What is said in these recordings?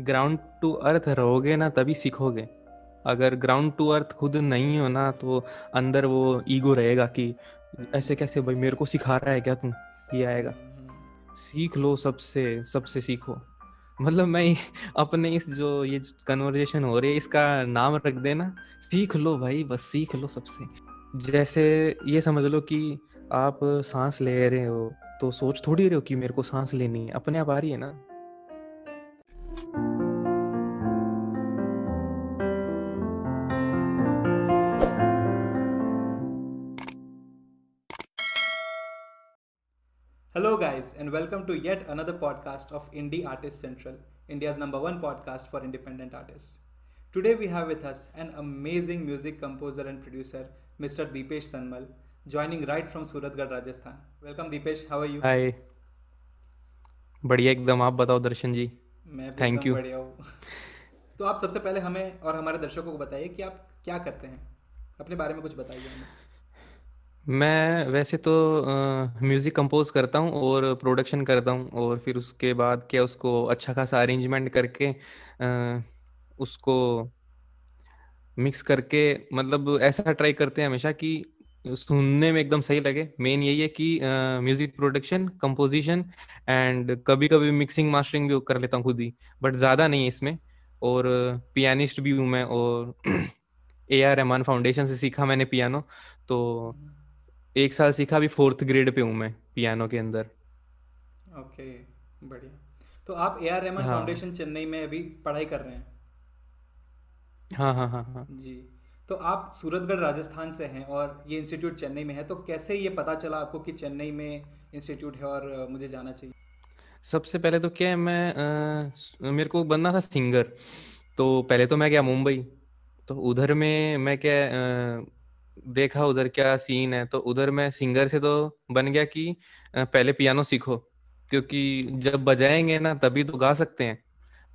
Ground to earth रहोगे ना तभी सीखोगे। अगर ग्राउंड टू अर्थ खुद नहीं हो ना तो अंदर वो ईगो रहेगा कि ऐसे कैसे भाई मेरे को सिखा रहा है क्या तुम ये आएगा। सीख लो सबसे सबसे सीखो। मतलब मैं अपने इस जो ये कन्वर्जेशन हो रही है इसका नाम रख देना। सीख लो भाई बस सीख लो सबसे। जैसे ये समझ लो कि आप सांस ले रहे हो तो सोच थोड़ी रहे हो कि मेरे को सांस लेनी है। अपने आप आ रही है ना? And welcome to yet another podcast of Indie Artist Central, India's number one podcast for independent artists. Today, we have with us an amazing music composer and producer, Mr. Deepesh Sanmal, joining right from Suratgarh, Rajasthan. Welcome, Deepesh. How are you? हाय बढ़िया एकदम आप बताओ दर्शन जी मैं एकदम you. बढ़िया हूँ तो आप सबसे पहले हमें और हमारे दर्शकों को बताइए कि आप क्या करते हैं अपने बारे में कुछ बताइए हमें मैं वैसे तो म्यूज़िक कंपोज करता हूँ और प्रोडक्शन करता हूँ और फिर उसके बाद क्या उसको अच्छा खासा अरेंजमेंट करके अ, उसको मिक्स करके मतलब ऐसा ट्राई करते हैं हमेशा कि सुनने में एकदम सही लगे। मेन यही है कि म्यूज़िक प्रोडक्शन कंपोजिशन एंड कभी कभी मिक्सिंग मास्टरिंग भी कर लेता हूँ खुद ही। बट ज़्यादा नहीं है इसमें और पियानिस्ट भी हूँ मैं और ए आर रहमान फाउंडेशन से सीखा मैंने पियानो तो एक साल सीखा अभी फोर्थ ग्रेड पे हूँ मैं पियानो के अंदर। ओके बढ़िया। तो आप A R Rahman foundation Chennai में अभी पढ़ाई कर रहे हैं? हाँ हाँ हाँ हाँ। जी। तो आप सूरतगढ़ राजस्थान से हैं और ये इंस्टीट्यूट चेन्नई में है तो कैसे ये पता चला आपको कि चेन्नई में इंस्टीट्यूट है और मुझे जाना चाहिए? सबसे पहले तो क्या है मैं स- मेरे को बनना था सिंगर तो पहले तो मैं गया मुंबई तो उधर में मैं क्या देखा उधर क्या सीन है तो उधर मैं सिंगर से तो बन गया कि पहले पियानो सीखो। क्योंकि जब बजाएँगे ना तभी तो गा सकते हैं।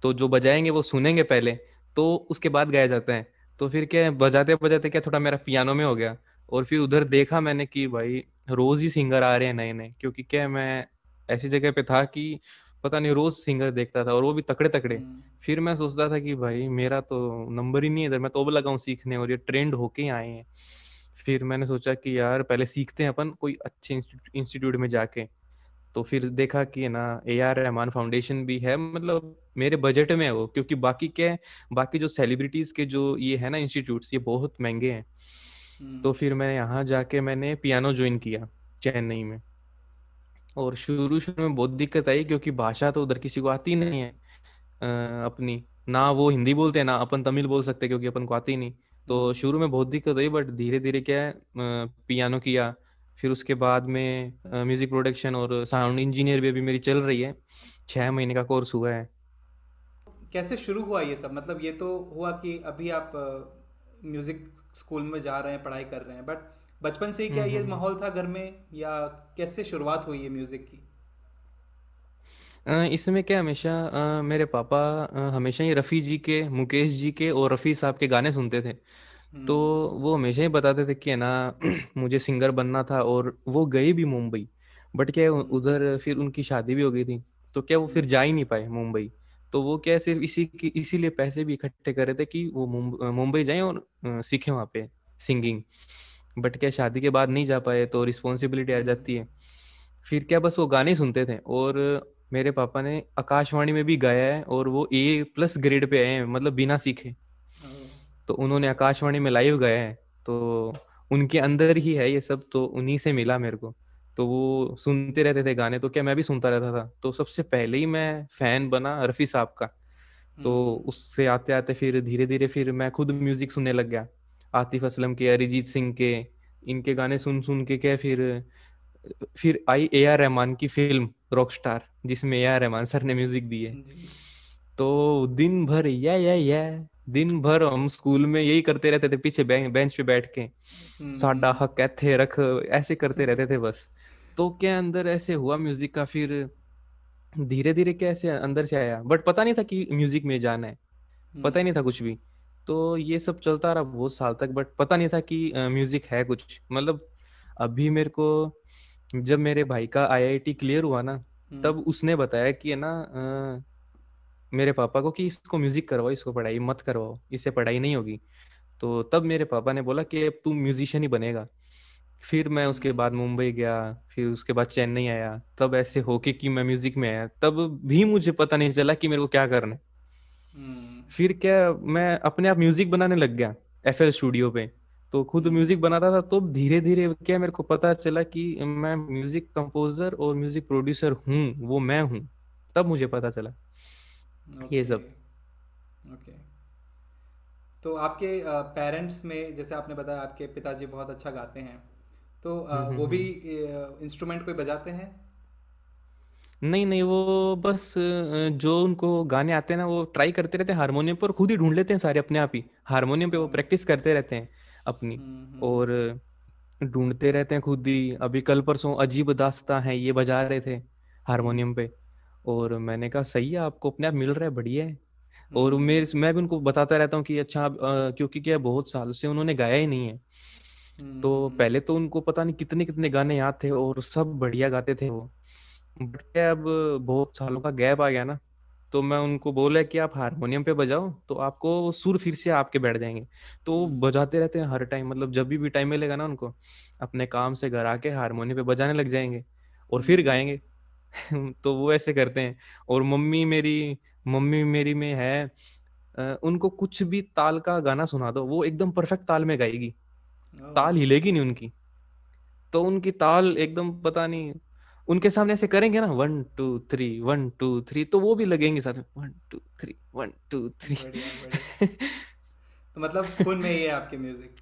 तो जो बजाएँगे वो सुनेंगे पहले तो उसके बाद गाया जाता है। तो फिर क्या बजाते बजाते क्या थोड़ा मेरा पियानो में हो गया। और फिर उधर देखा मैंने कि भाई रोज ही सिंगर आ रहे हैं नए नए क्योंकि क्या मैं ऐसी जगह पे था कि पता नहीं रोज सिंगर देखता था और वो भी तकड़े तकड़े हम्म, फिर मैं सोचता था कि भाई मेरा तो नंबर ही नहीं है इधर। मैं तो अब लगा हूँ सीखने और ये ट्रेंड होके ही आए हैं। फिर मैंने सोचा कि यार पहले सीखते हैं अपन कोई अच्छे इंस्टीट्यूट में जाके। तो फिर देखा कि ना ए आर रहमान फाउंडेशन भी है मतलब मेरे बजट में है वो क्योंकि बाकी क्या है बाकी जो सेलिब्रिटीज के जो ये है ना इंस्टीट्यूट्स ये बहुत महँगे हैं। तो हम्म, फिर मैं यहाँ जाके मैंने पियानो ज्वाइन किया चेन्नई में। और शुरू शुरू में बहुत दिक्कत आई क्योंकि भाषा तो उधर किसी को आती नहीं है अ, अपनी। ना वो हिंदी बोलते हैं ना अपन तमिल बोल सकते क्योंकि अपन को आती नहीं। तो शुरू में बहुत दिक्कत हुई बट धीरे धीरे क्या है पियानो किया फिर उसके बाद में म्यूज़िक प्रोडक्शन और साउंड इंजीनियर भी अभी मेरी चल रही है। छह महीने का कोर्स हुआ है। कैसे शुरू हुआ ये सब? मतलब ये तो हुआ कि अभी आप म्यूज़िक स्कूल में जा रहे हैं पढ़ाई कर रहे हैं बट बचपन से ही क्या हम्म ये हम्म हम्म। माहौल था घर में या कैसे शुरुआत हुई है म्यूज़िक की? अ, इसमें क्या हमेशा अ, मेरे पापा अ, हमेशा ही रफ़ी जी के मुकेश जी के और रफ़ी साहब के गाने सुनते थे। तो हम्म। वो हमेशा ही बताते थे कि है ना मुझे सिंगर बनना था और वो गए भी मुंबई। बट क्या है, उ- उधर फिर उनकी शादी भी हो गई थी तो क्या वो फिर जा ही नहीं पाए मुंबई। तो वो क्या है, सिर्फ़ इसी की इसीलिए पैसे भी इकट्ठे कर रहे थे कि वो मुंब- अ, मुंबई जाएँ और अ, सीखें वहाँ पे सिंगिंग। बट क्या शादी के बाद नहीं जा पाए तो रिस्पॉन्सिबिलिटी आ जाती है। फिर क्या बस वो गाने सुनते थे और मेरे पापा ने आकाशवाणी में भी गाया है और वो ए प्लस ग्रेड पे आए हैं मतलब बिना सीखे। तो उन्होंने आकाशवाणी में लाइव गाया है तो उनके अंदर ही है ये सब तो उन्हीं से मिला मेरे को। तो वो सुनते रहते थे गाने तो क्या मैं भी सुनता रहता था। तो सबसे पहले ही मैं फ़ैन बना रफ़ी साहब का। तो हम्म। उससे आते आते फिर धीरे धीरे फिर मैं खुद म्यूज़िक सुनने लग गया। आतिफ असलम के अरिजीत सिंह के इनके गाने सुन सुन के क्या फिर फिर आई ए आर रहमान की फ़िल्म रॉकस्टार जिसमें ए आर रहमान सर ने म्यूज़िक दी है। तो दिन भर या या या दिन भर हम स्कूल में यही करते रहते थे पीछे बेंच पे बैठ के। साडा हम्म हक ऐथे रख ऐसे करते रहते थे बस। तो क्या अंदर ऐसे हुआ म्यूज़िक का फिर धीरे धीरे क्या ऐसे अंदर से आया? बट पता नहीं था कि म्यूज़िक में जाना है। पता ही हम्म नहीं था कुछ भी। तो ये सब चलता रहा बहुत साल तक बट पता नहीं था कि म्यूज़िक है कुछ। मतलब अभी मेरे को जब मेरे भाई का आईआईटी क्लियर हुआ ना हम्म। तब उसने बताया कि है ना मेरे पापा को कि इसको म्यूज़िक करवाओ इसको पढ़ाई मत करवाओ इससे पढ़ाई नहीं होगी। तो तब मेरे पापा ने बोला कि अब तू म्यूजिशियन ही बनेगा। फिर मैं उसके हम्म, बाद मुंबई गया फिर उसके बाद चेन्नई आया तब ऐसे होके कि मैं म्यूज़िक में आया तब भी मुझे पता नहीं चला कि मेरे को क्या करना है। हम्म, फिर क्या मैं अपने आप म्यूज़िक बनाने लग गया एफएल स्टूडियो पे। तो खुद हम्म, म्यूज़िक बनाता था तो धीरे धीरे क्या मेरे को पता चला कि मैं म्यूज़िक कंपोजर और म्यूज़िक प्रोड्यूसर हूँ वो मैं हूँ तब मुझे पता चला। ये सब। ओके तो आपके पेरेंट्स में जैसे आपने बताया आपके पिताजी बहुत अच्छा गाते हैं तो हम्म हम्म वो भी हम्म। इंस्ट्रूमेंट कोई बजाते हैं? नहीं नहीं वो बस जो उनको गाने आते हैं ना वो ट्राई करते रहते हैं हारमोनियम पर खुद ही ढूंढ लेते हैं सारे अपने आप ही। हारमोनियम पे वो प्रैक्टिस करते रहते हैं। अपनी। हम्म हम्म। और ढूंढते रहते हैं खुद ही। अभी कल परसों अजीब दास्तां है ये बजा रहे थे हारमोनियम पे। और मैंने कहा सही है आपको अपने आप मिल रहा है बढ़िया है। और हम्म। मेरे मैं भी उनको बताता रहता हूँ कि अच्छा आप, क्योंकि क्या बहुत साल से उन्होंने गाया ही नहीं है। तो पहले तो उनको पता नहीं कितने कितने गाने याद थे और सब बढ़िया गाते थे वो। बट क्या अब बहुत सालों का गैप आ गया ना। तो मैं उनको बोला कि आप हारमोनियम पे बजाओ तो आपको सुर फिर से आपके बैठ जाएँगे। तो बजाते रहते हैं हर टाइम मतलब जब भी भी टाइम मिलेगा ना उनको अपने काम से घर आके हारमोनियम पे बजाने लग जाएँगे और फिर हम्म। गाएँगे। तो वो ऐसे करते हैं और मम्मी मेरी मम्मी मेरी में है उनको कुछ भी ताल का गाना सुना दो वो एकदम परफेक्ट ताल में गाएगी। ताल हिलेगी नहीं उनकी। तो उनकी ताल एकदम पता नहीं उनके सामने ऐसे करेंगे ना one two three one two three तो वो भी लगेंगे साथ में one two three one two three तो मतलब खून में ही है आपके म्यूज़िक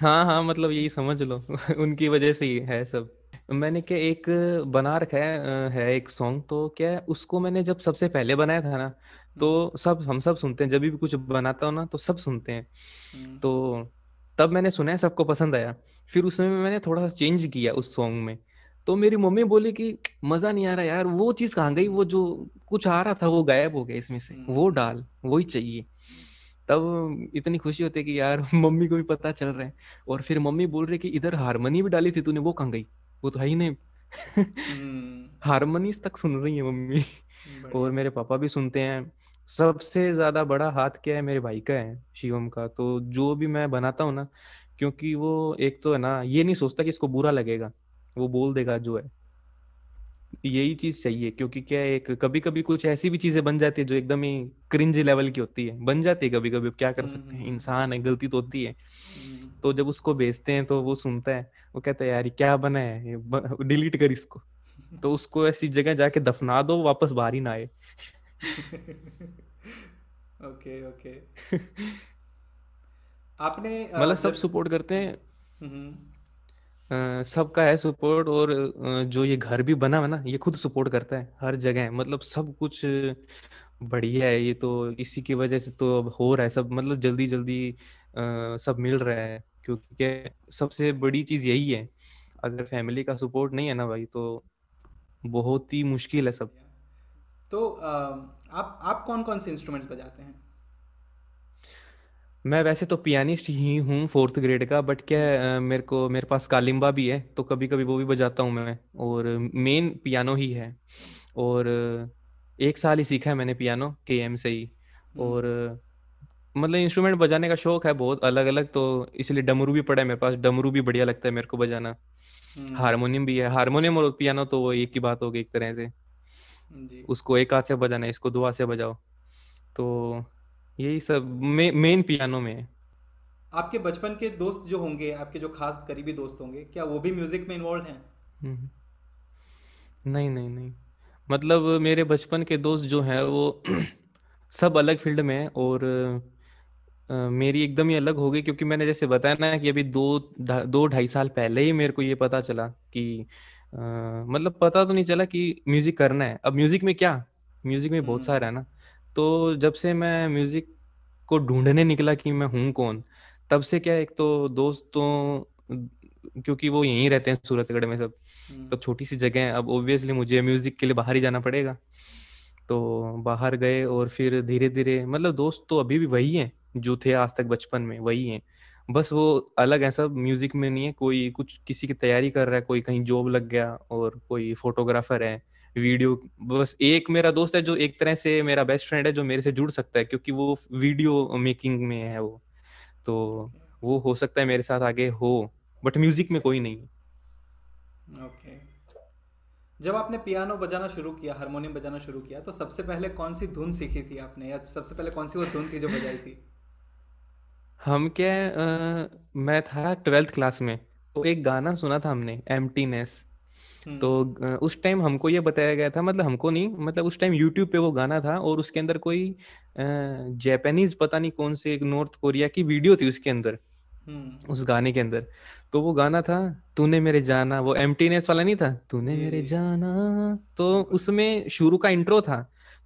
हाँ हाँ मतलब यही समझ लो। उनकी वजह से ही है सब। मैंने क्या एक बना रखा है है एक सॉन्ग तो क्या है उसको मैंने जब सबसे पहले बनाया था ना हम्म। तो सब हम सब सुनते हैं जब भी कुछ बनाता हूँ ना तो सब सुनते हैं। हम्म। तो तब मैंने सुना है सबको पसंद आया। फिर उसमें मैंने थोड़ा सा चेंज किया उस सॉन्ग में। तो मेरी मम्मी बोली कि मज़ा नहीं आ रहा यार वो चीज़ कहाँ गई? वो जो कुछ आ रहा था वो गायब हो गया इसमें से वो हम्म डाल वही चाहिए। तब इतनी खुशी होती है कि यार मम्मी को भी पता चल रहा है। और फिर मम्मी बोल रही कि इधर हारमोनी भी डाली थी तूने वो कहाँ गई? वो तो है ही नहीं। हम्म। हारमोनीज तक सुन रही है मम्मी। और मेरे पापा भी सुनते हैं। सबसे ज़्यादा बड़ा हाथ क्या है? मेरे भाई का है शिवम का। तो जो भी मैं बनाता हूँ ना क्योंकि वो एक तो है ना ये नहीं सोचता कि इसको बुरा लगेगा। वो बोल देगा जो है। यही चीज़ चाहिए क्योंकि क्या है एक कभी कभी कुछ ऐसी भी चीज़ें बन जाती है जो एकदम ही क्रिंज लेवल की होती है। बन जाती है कभी कभी क्या कर सकते हैं? हम्म। इंसान है गलती तो होती है। हम्म। तो जब उसको भेजते हैं तो वो सुनता है वो कहता है यार क्या बना है? डिलीट कर इसको। तो उसको ऐसी जगह जाके दफना दो वापस बाहर ही ना आए। Okay okay. आपने मतलब सब सपोर्ट करते हैं। हम्म। सबका है सपोर्ट और जो ये घर भी बना है ना ये खुद सपोर्ट करता है हर जगह मतलब सब कुछ बढ़िया है ये तो इसी की वजह से तो अब हो रहा है सब मतलब जल्दी जल्दी अ, सब मिल रहा है क्योंकि सबसे बड़ी चीज़ यही है अगर फैमिली का सपोर्ट नहीं है ना भाई तो बहुत ही मुश्किल है सब। तो आप आप कौन कौन से इंस्ट्रूमेंट्स बजाते हैं? मैं वैसे तो पियानिस्ट ही हूँ फोर्थ ग्रेड का बट क्या है, अ, मेरे को मेरे पास कालिम्बा भी है तो कभी कभी वो भी बजाता हूँ मैं और मेन पियानो ही है। और अ, एक साल ही सीखा है मैंने पियानो के एम से ही। हम्म। और अ, मतलब इंस्ट्रूमेंट बजाने का शौक है बहुत अलग अलग तो इसलिए डमरू भी पड़ा है मेरे पास डमरू भी बढ़िया लगता है मेरे को बजाना। हम्म। हारमोनियम भी है हारमोनियम और पियानो तो वो एक ही बात हो गई एक तरह से। जी। उसको एक हाथ से बजाना है इसको दो हाथ से बजाओ। तो यही सब मे, मेन पियानो में। है आपके बचपन के दोस्त जो होंगे आपके जो खास करीबी दोस्त होंगे क्या वो भी म्यूज़िक में इन्वॉल्व हैं? हम्म, नहीं नहीं नहीं। मतलब मेरे बचपन के दोस्त जो हैं वो सब अलग फ़ील्ड में हैं और अ, मेरी एकदम ही अलग हो गई क्योंकि मैंने जैसे बताया ना कि अभी दो ढा, दो ढाई साल पहले ही मेरे को ये पता चला कि अ, मतलब पता तो नहीं चला कि म्यूज़िक करना है। अब म्यूज़िक में क्या? म्यूज़िक में बहुत हम्म। सारा है ना। तो जब से मैं म्यूज़िक को ढूँढने निकला कि मैं हूँ कौन तब से क्या एक तो दोस्तों क्योंकि वो यहीं रहते हैं सूरतगढ़ में सब हम्म। तो छोटी सी जगह है। अब ऑब्वियसली मुझे म्यूज़िक के लिए बाहर ही जाना पड़ेगा। तो बाहर गए और फिर धीरे धीरे मतलब दोस्त तो अभी भी वही हैं जो थे आज तक बचपन में वही हैं। बस वो अलग है सब म्यूज़िक में नहीं है कोई कुछ किसी की तैयारी कर रहा है कोई कहीं जॉब लग गया और कोई फोटोग्राफर है। वीडियो बस एक मेरा दोस्त है जो एक तरह से मेरा बेस्ट फ्रेंड है जो मेरे से जुड़ सकता है क्योंकि वो वीडियो मेकिंग में है वो। तो वो हो सकता है मेरे साथ आगे हो बट म्यूज़िक में कोई नहीं। Okay okay. जब आपने पियानो बजाना शुरू किया हारमोनियम बजाना शुरू किया तो सबसे पहले कौन सी धुन सीखी थी आपने? या सबसे पहले कौन सी वो धुन थी जो बजाई थी? हम क्या मैं था ट्वेल्थ क्लास में तो एक गाना सुना था हमने एम्प्टीनेस तो उस टाइम हमको ये बताया गया था मतलब हमको नहीं मतलब उस टाइम यूट्यूब पे वो गाना था और उसके अंदर कोई जापानीज पता नहीं कौन से एक नॉर्थ कोरिया की वीडियो थी उसके अंदर हम्म। उस गाने के अंदर। तो वो गाना था तूने मेरे जाना वो एम्प्टीनेस वाला नहीं था तूने मेरे जाना तो उसमें शुरू का इंट्रो था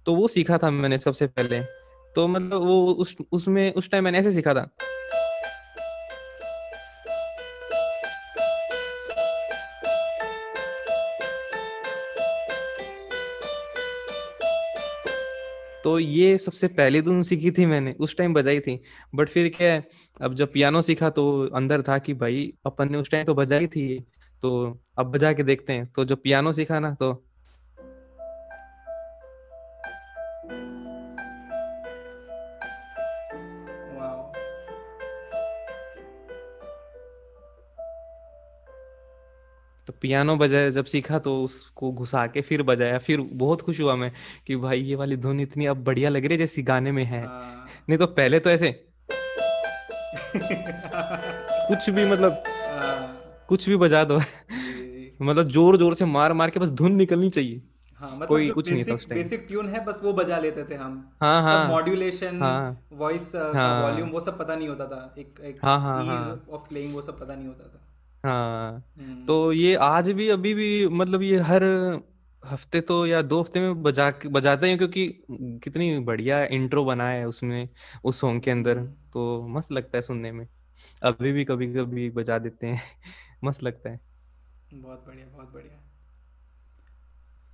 तो वो सीखा था मैंने सबसे पहले। तो मतलब वो उस उसमें उस टाइम मैंने ऐसे सीखा था तो ये सबसे पहले धुन सीखी थी मैंने, उस टाइम बजाई थी। बट फिर क्या है, अब जब पियानो सीखा तो अंदर था कि भाई, अपन ने उस टाइम तो बजाई थी तो अब बजा के देखते हैं। तो जब पियानो सीखा ना तो तो पियानो बजाया जब सीखा तो उसको घुसा के फिर बजाया। फिर बहुत खुश हुआ मैं कि भाई ये वाली धुन इतनी अब बढ़िया लग रही है जैसी गाने में है। हाँ। नहीं तो पहले तो ऐसे कुछ भी मतलब हाँ। कुछ भी बजा दो। मतलब ज़ोर ज़ोर से मार मार के बस धुन निकलनी चाहिए। हाँ मतलब कोई कुछ नहीं था बेसिक उस बेसिक ट्यून है बस वो बजा लेते थे हम। हाँ हाँ। मॉड्यूलेशन वॉइस का वॉल्यूम वो सब पता नहीं होता था। एक एक ईज ऑफ़ प्लेइंग वो सब पता नहीं होता था। हाँ। हम्म। तो ये आज भी अभी भी मतलब ये हर हफ़्ते तो या दो हफ़्ते में बजा बजाते हैं क्योंकि कितनी बढ़िया इंट्रो बनाया है उसमें उस सॉन्ग के अंदर। हम्म। तो मस्त लगता है सुनने में। अभी भी कभी कभी बजा देते हैं। मस्त लगता है। बहुत बढ़िया बहुत बढ़िया।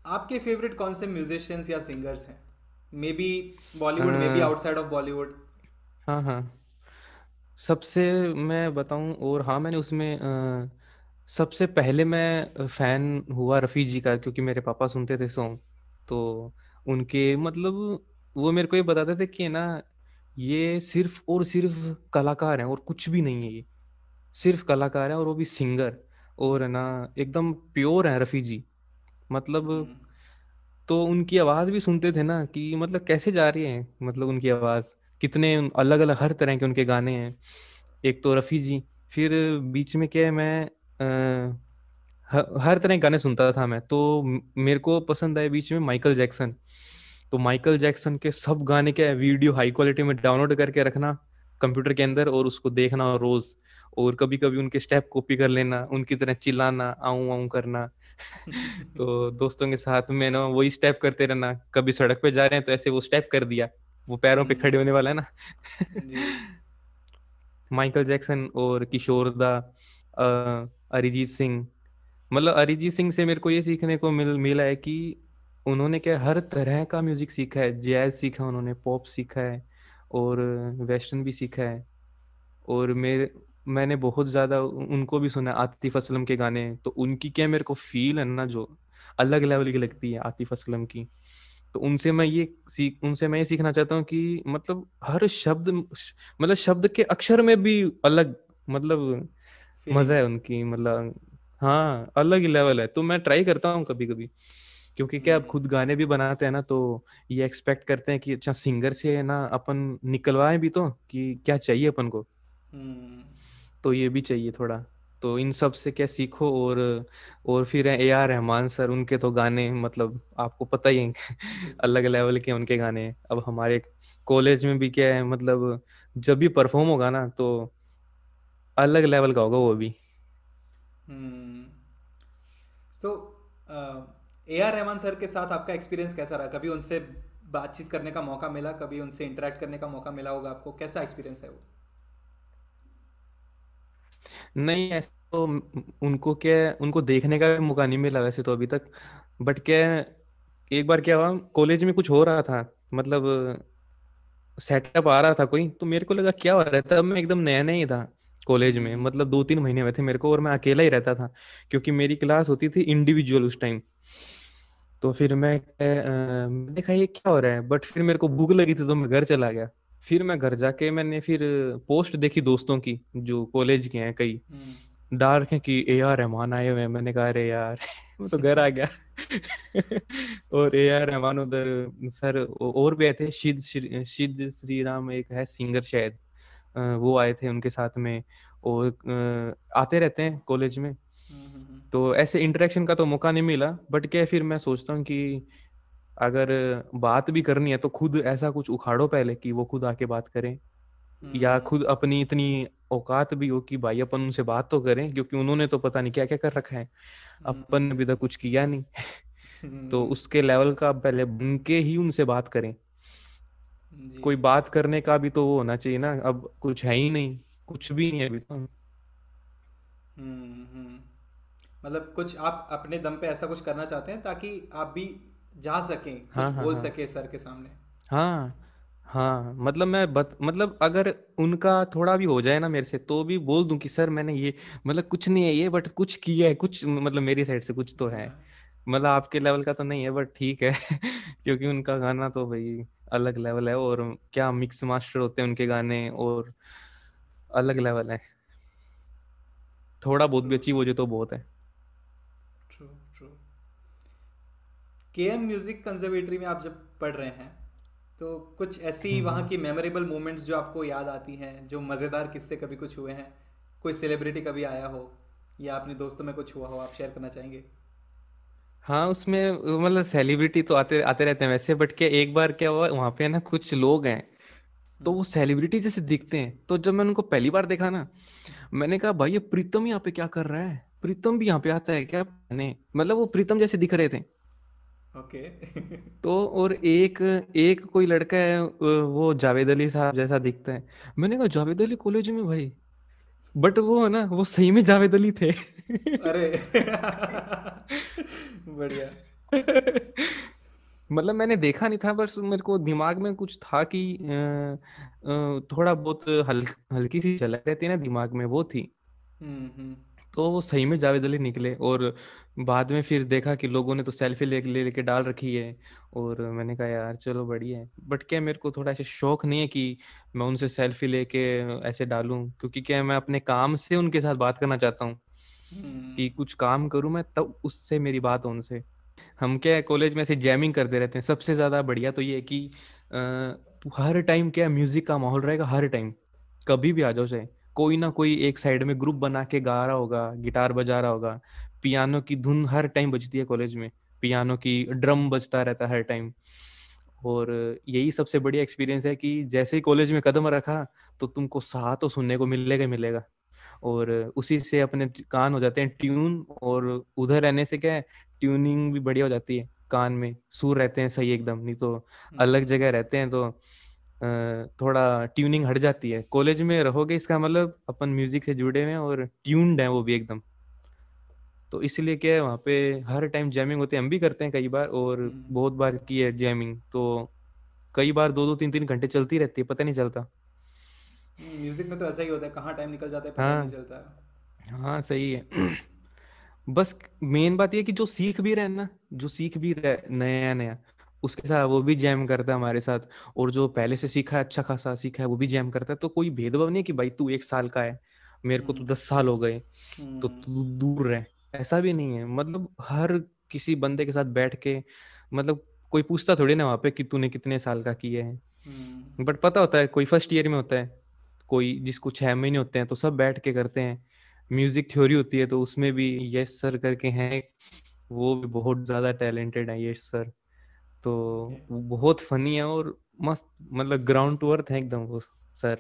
आपके फेवरेट कौन से म्यूजिशियंस या सिंगर्स हैं? Maybe Bollywood maybe a, outside of Bollywood. हाँ हाँ। सबसे मैं बताऊँ और हाँ मैंने उसमें अ, सबसे पहले मैं फ़ैन हुआ रफ़ी जी का क्योंकि मेरे पापा सुनते थे सॉन्ग। तो उनके मतलब वो मेरे को ये बताते थे कि ना ये सिर्फ़ और सिर्फ़ कलाकार हैं और कुछ भी नहीं है ये। सिर्फ़ कलाकार हैं और वो भी सिंगर और है ना एकदम प्योर हैं रफ़ी जी। मतलब हम्म। तो उनकी आवाज़ भी सुनते थे ना कि मतलब कैसे जा रही है? मतलब उनकी आवाज़। कितने अलग अलग हर तरह के उनके गाने हैं। एक तो रफी जी फिर बीच में क्या है मैं ह- हर तरह के गाने सुनता था मैं तो मेरे को पसंद आए बीच में माइकल जैक्सन। तो माइकल जैक्सन के सब गाने के वीडियो हाई क्वालिटी में डाउनलोड करके रखना कंप्यूटर के अंदर और उसको देखना रोज और कभी कभी उनके स्टेप कॉपी कर लेना उनकी तरह चिल्लाना आऊँ आऊँ करना। तो दोस्तों के साथ में ना वही स्टेप करते रहना कभी सड़क पे जा रहे हैं तो ऐसे वो स्टेप कर दिया। वो पैरों पे हम्म। खड़े होने वाला है ना? माइकल जैक्सन और किशोर दा अरिजीत सिंह। मतलब अरिजीत सिंह से मेरे को ये सीखने को मिल मिला है कि उन्होंने क्या हर तरह का म्यूज़िक सीखा है। जैज सीखा उन्होंने पॉप सीखा है और वेस्टर्न भी सीखा है। और मेरे मैंने बहुत ज़्यादा उनको भी सुना आतिफ असलम के गाने। तो उनकी क्या मेरे को फील है ना जो अलग लेवल की लगती है आतिफ असलम की। तो उनसे मैं ये सीख उनसे मैं ये सीखना चाहता हूँ कि मतलब हर शब्द मतलब शब्द के अक्षर में भी अलग मतलब मज़ा है उनकी मतलब हाँ अलग ही लेवल है। तो मैं ट्राई करता हूँ कभी कभी क्योंकि क्या अब हम्म। खुद गाने भी बनाते हैं ना तो ये एक्सपेक्ट करते हैं कि अच्छा सिंगर से ना अपन निकलवाएँ भी तो कि क्या चाहिए अपन को। हम्म। तो ये भी चाहिए थोड़ा। तो इन सबसे क्या सीखो? और और फिर ए आर रहमान सर, उनके तो गाने मतलब आपको पता ही है, अलग लेवल के उनके गाने अब हमारे कॉलेज में भी क्या है मतलब जब भी परफॉर्म होगा ना तो अलग लेवल का होगा वो भी। हम्म। तो ए आर रहमान सर के साथ आपका एक्सपीरियंस कैसा रहा? कभी उनसे बातचीत करने का मौका मिला? कभी उनसे इंटरेक्ट करने का मौका मिला होगा आपको? कैसा एक्सपीरियंस है वो? नहीं, ऐसा तो उनको क्या उनको देखने का भी मौका नहीं मिला वैसे तो अभी तक। बट क्या एक बार क्या हुआ, कॉलेज में कुछ हो रहा था मतलब सेटअप आ रहा था कोई तो मेरे को लगा क्या हो रहा है, तब मैं एकदम नया नया ही था कॉलेज में मतलब दो तीन महीने हुए थे मेरे को और मैं अकेला ही रहता था, क्योंकि मेरी क्लास होती थी इंडिविजुअल उस टाइम। तो फिर मैं मैंने कहा, ये क्या हो रहा है? बट फिर मेरे को भूख लगी थी तो मैं घर चला गया। फिर मैं घर जाके मैंने फिर पोस्ट देखी दोस्तों की जो कॉलेज के हैं कई। हम्म। डाल रखे कि ए आर रहमान आए हुए हैं। मैंने कहा अरे यार मैं तो घर आ गया। और ए आर रहमान उधर सर और भी आए थे शिद शिद श्री राम एक है सिंगर शायद। वो आए थे उनके साथ में और आते रहते हैं कॉलेज में। हम्म, हम्म। तो ऐसे इंटरेक्शन का तो मौका नहीं मिला बट क्या फिर मैं सोचता हूँ कि अगर बात भी करनी है तो खुद ऐसा कुछ उखाड़ो पहले कि वो खुद आके बात करें। या खुद अपनी इतनी औकात भी हो कि भाई अपन उनसे बात तो करें क्योंकि उन्होंने तो पता नहीं क्या क्या कर रखा है। अपन ने अभी तक कुछ किया नहीं। तो उसके लेवल का पहले बन के ही उनसे बात करें। कोई बात करने का भी तो वो होना चाहिए ना अब कुछ है ही नहीं कुछ भी नहीं अभी तो। हम्म, हम्म। मतलब कुछ आप अपने दम पे ऐसा कुछ करना चाहते हैं ताकि आप भी जा सकें कुछ हाँ, हाँ, बोल हाँ. सके सर के सामने। हाँ हाँ मतलब मैं बत मतलब अगर उनका थोड़ा भी हो जाए ना मेरे से तो भी बोल दूँ कि सर मैंने ये मतलब कुछ नहीं है ये बट कुछ किया है कुछ मतलब मेरी साइड से कुछ तो है। हाँ। मतलब आपके लेवल का तो नहीं है बट ठीक है। क्योंकि उनका गाना तो भाई अलग लेवल है और क्या मिक्स मास्टर होते हैं उनके गाने और अलग लेवल है। थोड़ा बहुत भी अचीव हो जाए तो बहुत है। के एम म्यूज़िक कंजर्वेटरी में आप जब पढ़ रहे हैं तो कुछ ऐसी हम्म, वहाँ हम्म। की मेमोरेबल मोमेंट्स जो आपको याद आती हैं जो मज़ेदार किस्से कभी कुछ हुए हैं? कोई सेलिब्रिटी कभी आया हो या अपने दोस्तों में कुछ हुआ हो आप शेयर करना चाहेंगे? हाँ उसमें मतलब सेलिब्रिटी तो आते आते रहते हैं वैसे बट क्या एक बार क्या हुआ वहाँ पे ना कुछ लोग हैं तो वो सेलिब्रिटी जैसे दिखते हैं। तो जब मैंने उनको पहली बार देखा ना मैंने कहा भाई ये प्रीतम यहाँ पे क्या कर रहा है? प्रीतम भी यहाँ पे आता है क्या? नहीं मतलब वो प्रीतम जैसे दिख रहे थे। ओके तो और एक एक कोई लड़का है वो जावेद अली साहब जैसा दिखता है। मैंने कहा जावेद अली कॉलेज में भाई? बट वो है ना वो सही में जावेद अली थे। अरे। बढ़िया। मतलब मैंने देखा नहीं था बस मेरे को दिमाग में कुछ था कि थोड़ा बहुत हल, हल्की सी चला रहती है ना दिमाग में वो थी। हम्म, हम्म। तो वो सही में जावेद अली निकले और बाद में फिर देखा कि लोगों ने तो सेल्फी ले ले लेके डाल रखी है और मैंने कहा यार चलो बढ़िया है। बट क्या मेरे को थोड़ा ऐसे शौक नहीं है कि मैं उनसे सेल्फी लेके ऐसे डालूं? क्योंकि क्या मैं अपने काम से उनके साथ बात करना चाहता हूँ कि हम्म। कुछ काम करूँ मैं तब उससे मेरी बात हो उनसे। हम क्या कॉलेज में ऐसे जैमिंग करते रहते हैं। सबसे ज़्यादा बढ़िया तो ये है कि आ, हर टाइम क्या म्यूज़िक का माहौल रहेगा हर टाइम। कभी भी आ जाओ चाहे। कोई ना कोई एक साइड में ग्रुप बना के गा रहा होगा गिटार बजा रहा होगा पियानो की धुन हर टाइम बजती है कॉलेज में पियानो की ड्रम बजता रहता है हर टाइम और यही सबसे बढ़िया एक्सपीरियंस है कि जैसे ही कॉलेज में कदम रखा तो तुमको साथ तो सुनने को मिलेगा मिलेगा और उसी से अपने कान हो जाते हैं ट्यून और उधर रहने से क्या है ट्यूनिंग भी बढ़िया हो जाती है कान में सुर रहते हैं सही एकदम नहीं तो हम्म। अलग जगह रहते हैं तो थोड़ा ट्यूनिंग हट जाती है। कॉलेज में रहोगे इसका मतलब अपन म्यूज़िक से जुड़े हुए हैं और ट्यून्ड है वो भी एकदम। तो इसलिए क्या है वहाँ पे हर टाइम जैमिंग होती है। हम भी करते हैं कई बार और। बहुत बार की है जैमिंग। तो कई बार दो दो तीन तीन घंटे चलती रहती है पता नहीं चलता। म्यूज़िक में तो ऐसा ही होता है कहाँ टाइम निकल जाता है पता हाँ, नहीं चलता। हाँ सही है। बस मेन बात ये कि जो सीख भी रहे ना जो सीख भी रहे नया नया उसके साथ वो भी जैम करता है हमारे साथ और जो पहले से सीखा है अच्छा खासा सीखा है वो भी जैम करता है तो कोई भेदभाव नहीं कि भाई तू एक साल का है मेरे को तो हम्म। दस साल हो गए तो हम्म। तू दूर रहे ऐसा भी नहीं है मतलब हर किसी बंदे के साथ बैठ के मतलब कोई पूछता थोड़ी ना वहाँ पे कि तूने कितने साल का किया है बट हम्म। पता होता है कोई फ़र्स्ट ईयर में होता है कोई जिसको छह महीने होते हैं तो सब बैठ के करते हैं म्यूज़िक थ्योरी होती है तो उसमें भी यश सर करके हैं वो भी बहुत ज़्यादा टैलेंटेड है यश सर तो. बहुत फनी है और मस्त मतलब ग्राउंड टू अर्थ है एकदम वो सर।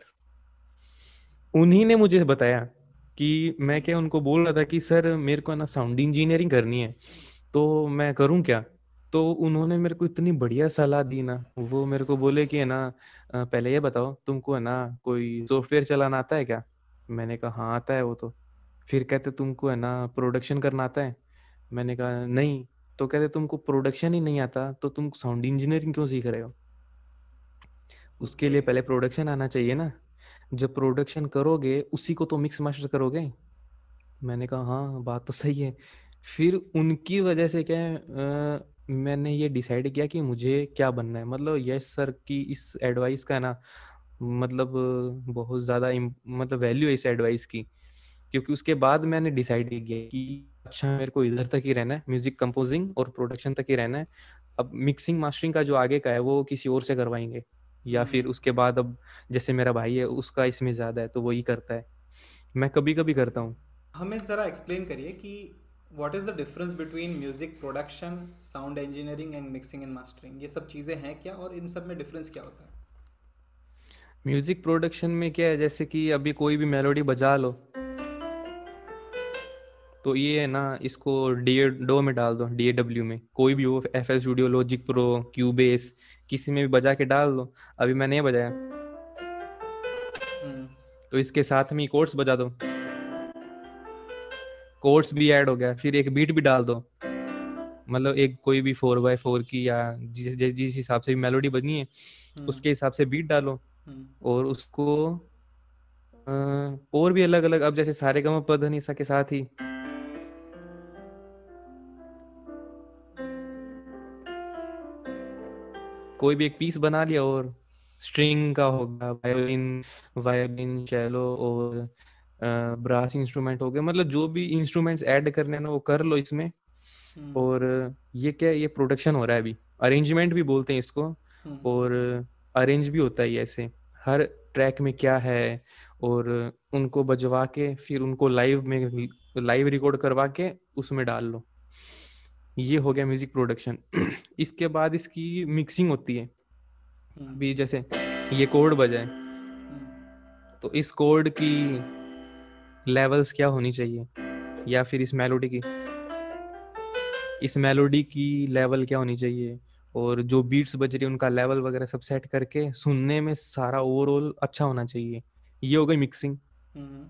उन्हीं ने मुझे बताया कि मैं क्या उनको बोल रहा था कि सर मेरे को ना साउंड इंजीनियरिंग करनी है तो मैं करूँ क्या? तो उन्होंने मेरे को इतनी बढ़िया सलाह दी ना वो मेरे को बोले कि है ना पहले ये बताओ तुमको है ना कोई सॉफ्टवेयर चलाना आता है क्या? मैंने कहा हाँ आता है वो तो। फिर कहते तुमको है ना प्रोडक्शन करना आता है? मैंने कहा नहीं। तो कहते तुमको प्रोडक्शन ही नहीं आता तो तुम साउंड इंजीनियरिंग क्यों सीख रहे हो? उसके लिए पहले प्रोडक्शन आना चाहिए ना। जब प्रोडक्शन करोगे उसी को तो मिक्स मास्टर करोगे? मैंने कहा हाँ बात तो सही है। फिर उनकी वजह से क्या है मैंने ये डिसाइड किया कि मुझे क्या बनना है। मतलब यश सर की इस एडवाइस का ना मतलब बहुत ज़्यादा मतलब वैल्यू है इस एडवाइस की। क्योंकि उसके बाद मैंने डिसाइड किया कि अच्छा मेरे को इधर तक ही रहना है म्यूज़िक कंपोजिंग और प्रोडक्शन तक ही रहना है। अब मिक्सिंग मास्टरिंग का जो आगे का है वो किसी और से करवाएँगे या फिर हम्म। उसके बाद अब जैसे मेरा भाई है उसका इसमें ज़्यादा है तो वही करता है। मैं कभी कभी करता हूँ। हमें ज़रा एक्सप्लेन करिए कि what is the difference between music production sound engineering and mixing and mastering ये सब चीज़ें हैं क्या और इन सब में डिफरेंस क्या होता है? म्यूज़िक प्रोडक्शन में क्या है जैसे कि अभी कोई भी मेलोडी बजा लो तो ये है ना इसको डी डो में डाल दो डी डब्ल्यू में कोई भी हो F L studio logic pro Cubase किसी में भी बजा के डाल दो अभी मैंने ये बजाया हम्म। तो इसके साथ में कोर्स बजा दो कोर्स भी ऐड हो गया फिर एक बीट भी डाल दो मतलब एक कोई भी फोर बाय फोर की या जिस जिस हिसाब से मेलोडी बनी है हम्म। उसके हिसाब से बीट डालो हम्म। और उसको और भी अलग अलग अब जैसे सारे गम पद के साथ ही कोई भी एक पीस बना लिया और स्ट्रिंग का होगा वायोलिन वायोलिन चैलो और ब्रास इंस्ट्रूमेंट हो गए मतलब जो भी इंस्ट्रूमेंट्स ऐड करने ना वो कर लो इसमें। हम्म। और ये क्या ये प्रोडक्शन हो रहा है अभी। अरेंजमेंट भी बोलते हैं इसको। हम्म। और अरेंज भी होता है ऐसे। हर ट्रैक में क्या है और उनको बजवा के फिर उनको लाइव में लाइव रिकॉर्ड करवा के उसमें डाल लो। ये हो गया म्यूज़िक प्रोडक्शन इसके बाद इसकी मिक्सिंग होती है। हम्म। अभी जैसे ये कोड बजाए हम्म। तो इस कोड की लेवल्स क्या होनी चाहिए? या फिर इस मेलोडी की? इस मेलोडी की लेवल क्या होनी चाहिए? और जो बीट्स बज रही है उनका लेवल वगैरह सब सेट करके सुनने में सारा ओवरऑल अच्छा होना चाहिए। ये हो गई मिक्सिंग हम्म।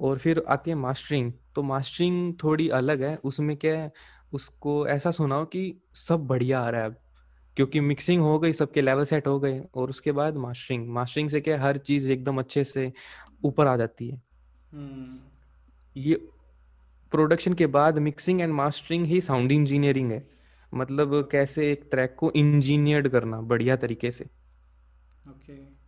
और फिर आती है मास्टरिंग तो मास्टरिंग थोड़ी अलग है। उसमें क्या है? उसको ऐसा सुनाओ कि सब बढ़िया आ रहा है अब। क्योंकि मिक्सिंग हो गई सबके लेवल सेट हो गए और उसके बाद मास्टरिंग मास्टरिंग से क्या हर चीज़ एकदम अच्छे से ऊपर आ जाती है। hmm. ये प्रोडक्शन के बाद मिक्सिंग एंड मास्टरिंग ही साउंड इंजीनियरिंग है। मतलब कैसे एक ट्रैक को इंजीनियर्ड करना बढ़िया तरीके से। ओके। okay.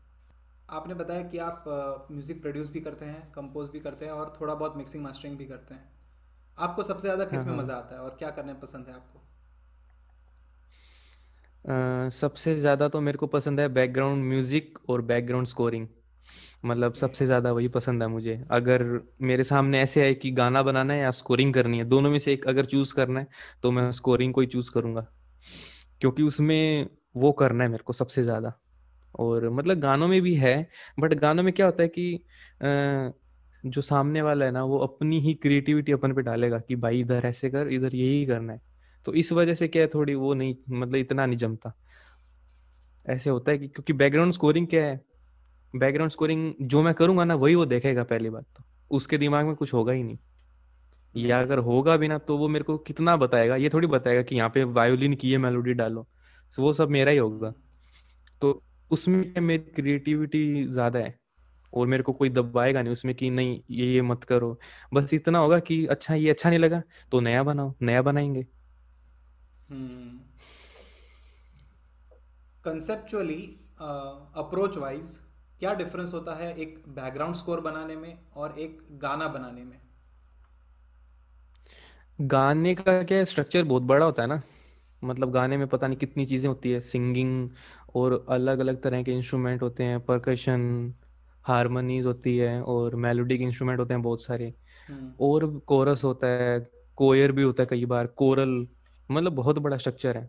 आपने बताया कि आप म्यूज़िक प्रोड्यूस भी करते हैं कंपोज भी करते हैं और थोड़ा बहुत मिक्सिंग मास्टरिंग भी करते हैं। आपको सबसे ज़्यादा किसमें हाँ, हाँ। मज़ा आता है और क्या करने पसंद है आपको? uh, सबसे ज़्यादा तो मेरे को पसंद है बैकग्राउंड म्यूज़िक और बैकग्राउंड स्कोरिंग मतलब सबसे ज़्यादा वही पसंद है मुझे। अगर मेरे सामने ऐसे है कि गाना बनाना है या स्कोरिंग करनी है दोनों में से एक अगर चूज़ करना है तो मैं स्कोरिंग को ही चूज़ करूँगा। क्योंकि उसमें वो करना है मेरे को सबसे ज़्यादा। और मतलब गानों में भी है बट गानों में क्या होता है कि जो सामने वाला है ना, वो अपनी ही क्रिएटिविटी अपन पे डालेगा कि भाई इधर ऐसे कर, इधर यही करना है। तो इस वजह से क्या है, थोड़ी वो नहीं मतलब इतना नहीं जमता। ऐसे होता है कि क्योंकि बैकग्राउंड स्कोरिंग क्या है? बैकग्राउंड स्कोरिंग जो मैं करूँगा ना, वही वो देखेगा पहली बात तो। उसके दिमाग में कुछ होगा ही नहीं। या अगर होगा भी ना तो वो मेरे को कितना बताएगा? ये थोड़ी बताएगा कि यहाँ पे वायोलिन की ये मेलोडी डालो। तो वो सब मेरा ही होगा। तो उसमें मेरी क्रिएटिविटी ज़्यादा है। और मेरे को कोई दबाएगा नहीं उसमें कि नहीं ये ये मत करो। बस इतना होगा कि अच्छा ये अच्छा नहीं लगा तो नया बनाओ नया बनाएँगे। कंसेप्चुअली अप्रोच वाइज क्या डिफरेंस होता है एक बैकग्राउंड स्कोर बनाने में और एक गाना बनाने में? गाने का क्या स्ट्रक्चर बहुत बड़ा होता है ना। मतलब गाने में पता नहीं कितनी चीज़ें होती है सिंगिंग और अलग अलग तरह के इंस्ट्रूमेंट होते हैं परकशन हारमोनीज होती है और मेलोडिक इंस्ट्रूमेंट होते हैं बहुत सारे। हम्म। और कोरस होता है कोयर भी होता है कई बार कोरल मतलब बहुत बड़ा स्ट्रक्चर है।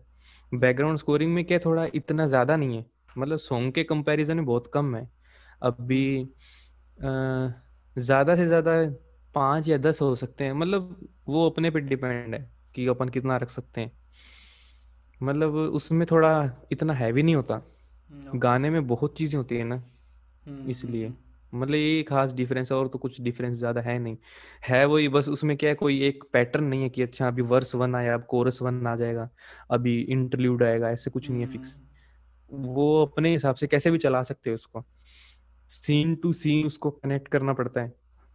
बैकग्राउंड स्कोरिंग में क्या थोड़ा इतना ज़्यादा नहीं है मतलब सॉन्ग के कंपैरिजन में बहुत कम है। अभी ज़्यादा से ज़्यादा पाँच या दस हो सकते हैं मतलब वो अपने पे डिपेंड है कि अपन कितना रख सकते हैं। मतलब उसमें थोड़ा इतना हैवी नहीं होता। हम्म, गाने में बहुत चीज़ें होती है ना। हम्म, इसलिए। हम्म। मतलब ये खास डिफरेंस है और तो कुछ डिफरेंस ज़्यादा है नहीं। है वही बस उसमें क्या है कोई एक पैटर्न नहीं है कि अच्छा अभी वर्स वन आया अब कोरस वन आ जाएगा अभी इंटरल्यूड आएगा ऐसे कुछ नहीं है फिक्स वो अपने हिसाब से कैसे भी चला सकते हैं उसको। सीन टू सीन उसको कनेक्ट करना पड़ता है।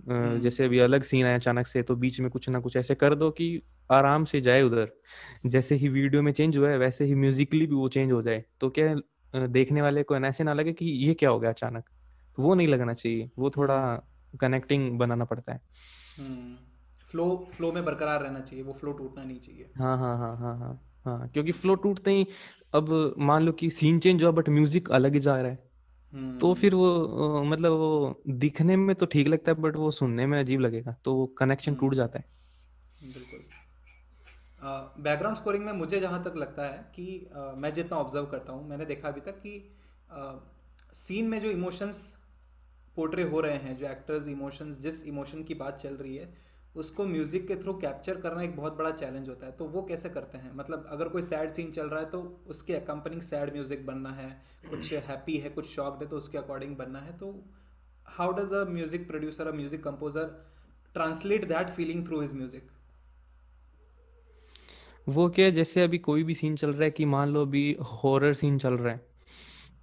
हम्म। जैसे अभी अलग सीन आया अचानक से तो बीच में कुछ ना कुछ ऐसे कर दो कि आराम से जाए उधर। जैसे ही वीडियो में चेंज हुआ है वैसे ही म्यूजिकली भी वो चेंज हो जाए। तो क्या देखने वाले को ऐसे ना लगे कि ये क्या हो गया अचानक? तो वो नहीं लगना चाहिए वो थोड़ा कनेक्टिंग बनाना पड़ता है। फ्लो फ्लो में बरकरार रहना चाहिए वो फ्लो टूटना नहीं चाहिए। हाँ हाँ हाँ हाँ हाँ हाँ क्योंकि फ्लो टूटते ही अब मान लो कि सीन चेंज हुआ बट म्यूज़िक अलग ही जा रहा है। तो फिर वो मतलब वो दिखने में तो ठीक लगता है बट वो सुनने में अजीब लगेगा तो वो कनेक्शन टूट जाता है। बिल्कुल। बैकग्राउंड स्कोरिंग में मुझे जहाँ तक लगता है कि आ, मैं जितना ऑब्ज़र्व करता हूँ मैंने देखा अभी तक कि सीन uh, में जो इमोशंस पोर्ट्रे हो रहे हैं, जो एक्टर्स, इमोशंस, जिस इमोशन की बात चल रही है, उसको म्यूज़िक के थ्रू कैप्चर करना एक बहुत बड़ा चैलेंज होता है। तो वो कैसे करते हैं? मतलब अगर कोई सैड सीन चल रहा है तो उसके अकम्पनिंग सैड म्यूज़िक बनना है, कुछ हैप्पी है, कुछ शॉक्ड है तो उसके अकॉर्डिंग बनना है। तो how does a music producer a music composer translate that feeling through his music वो क्या, जैसे अभी कोई भी सीन चल रहा है कि मान लो अभी हॉरर सीन चल रहा है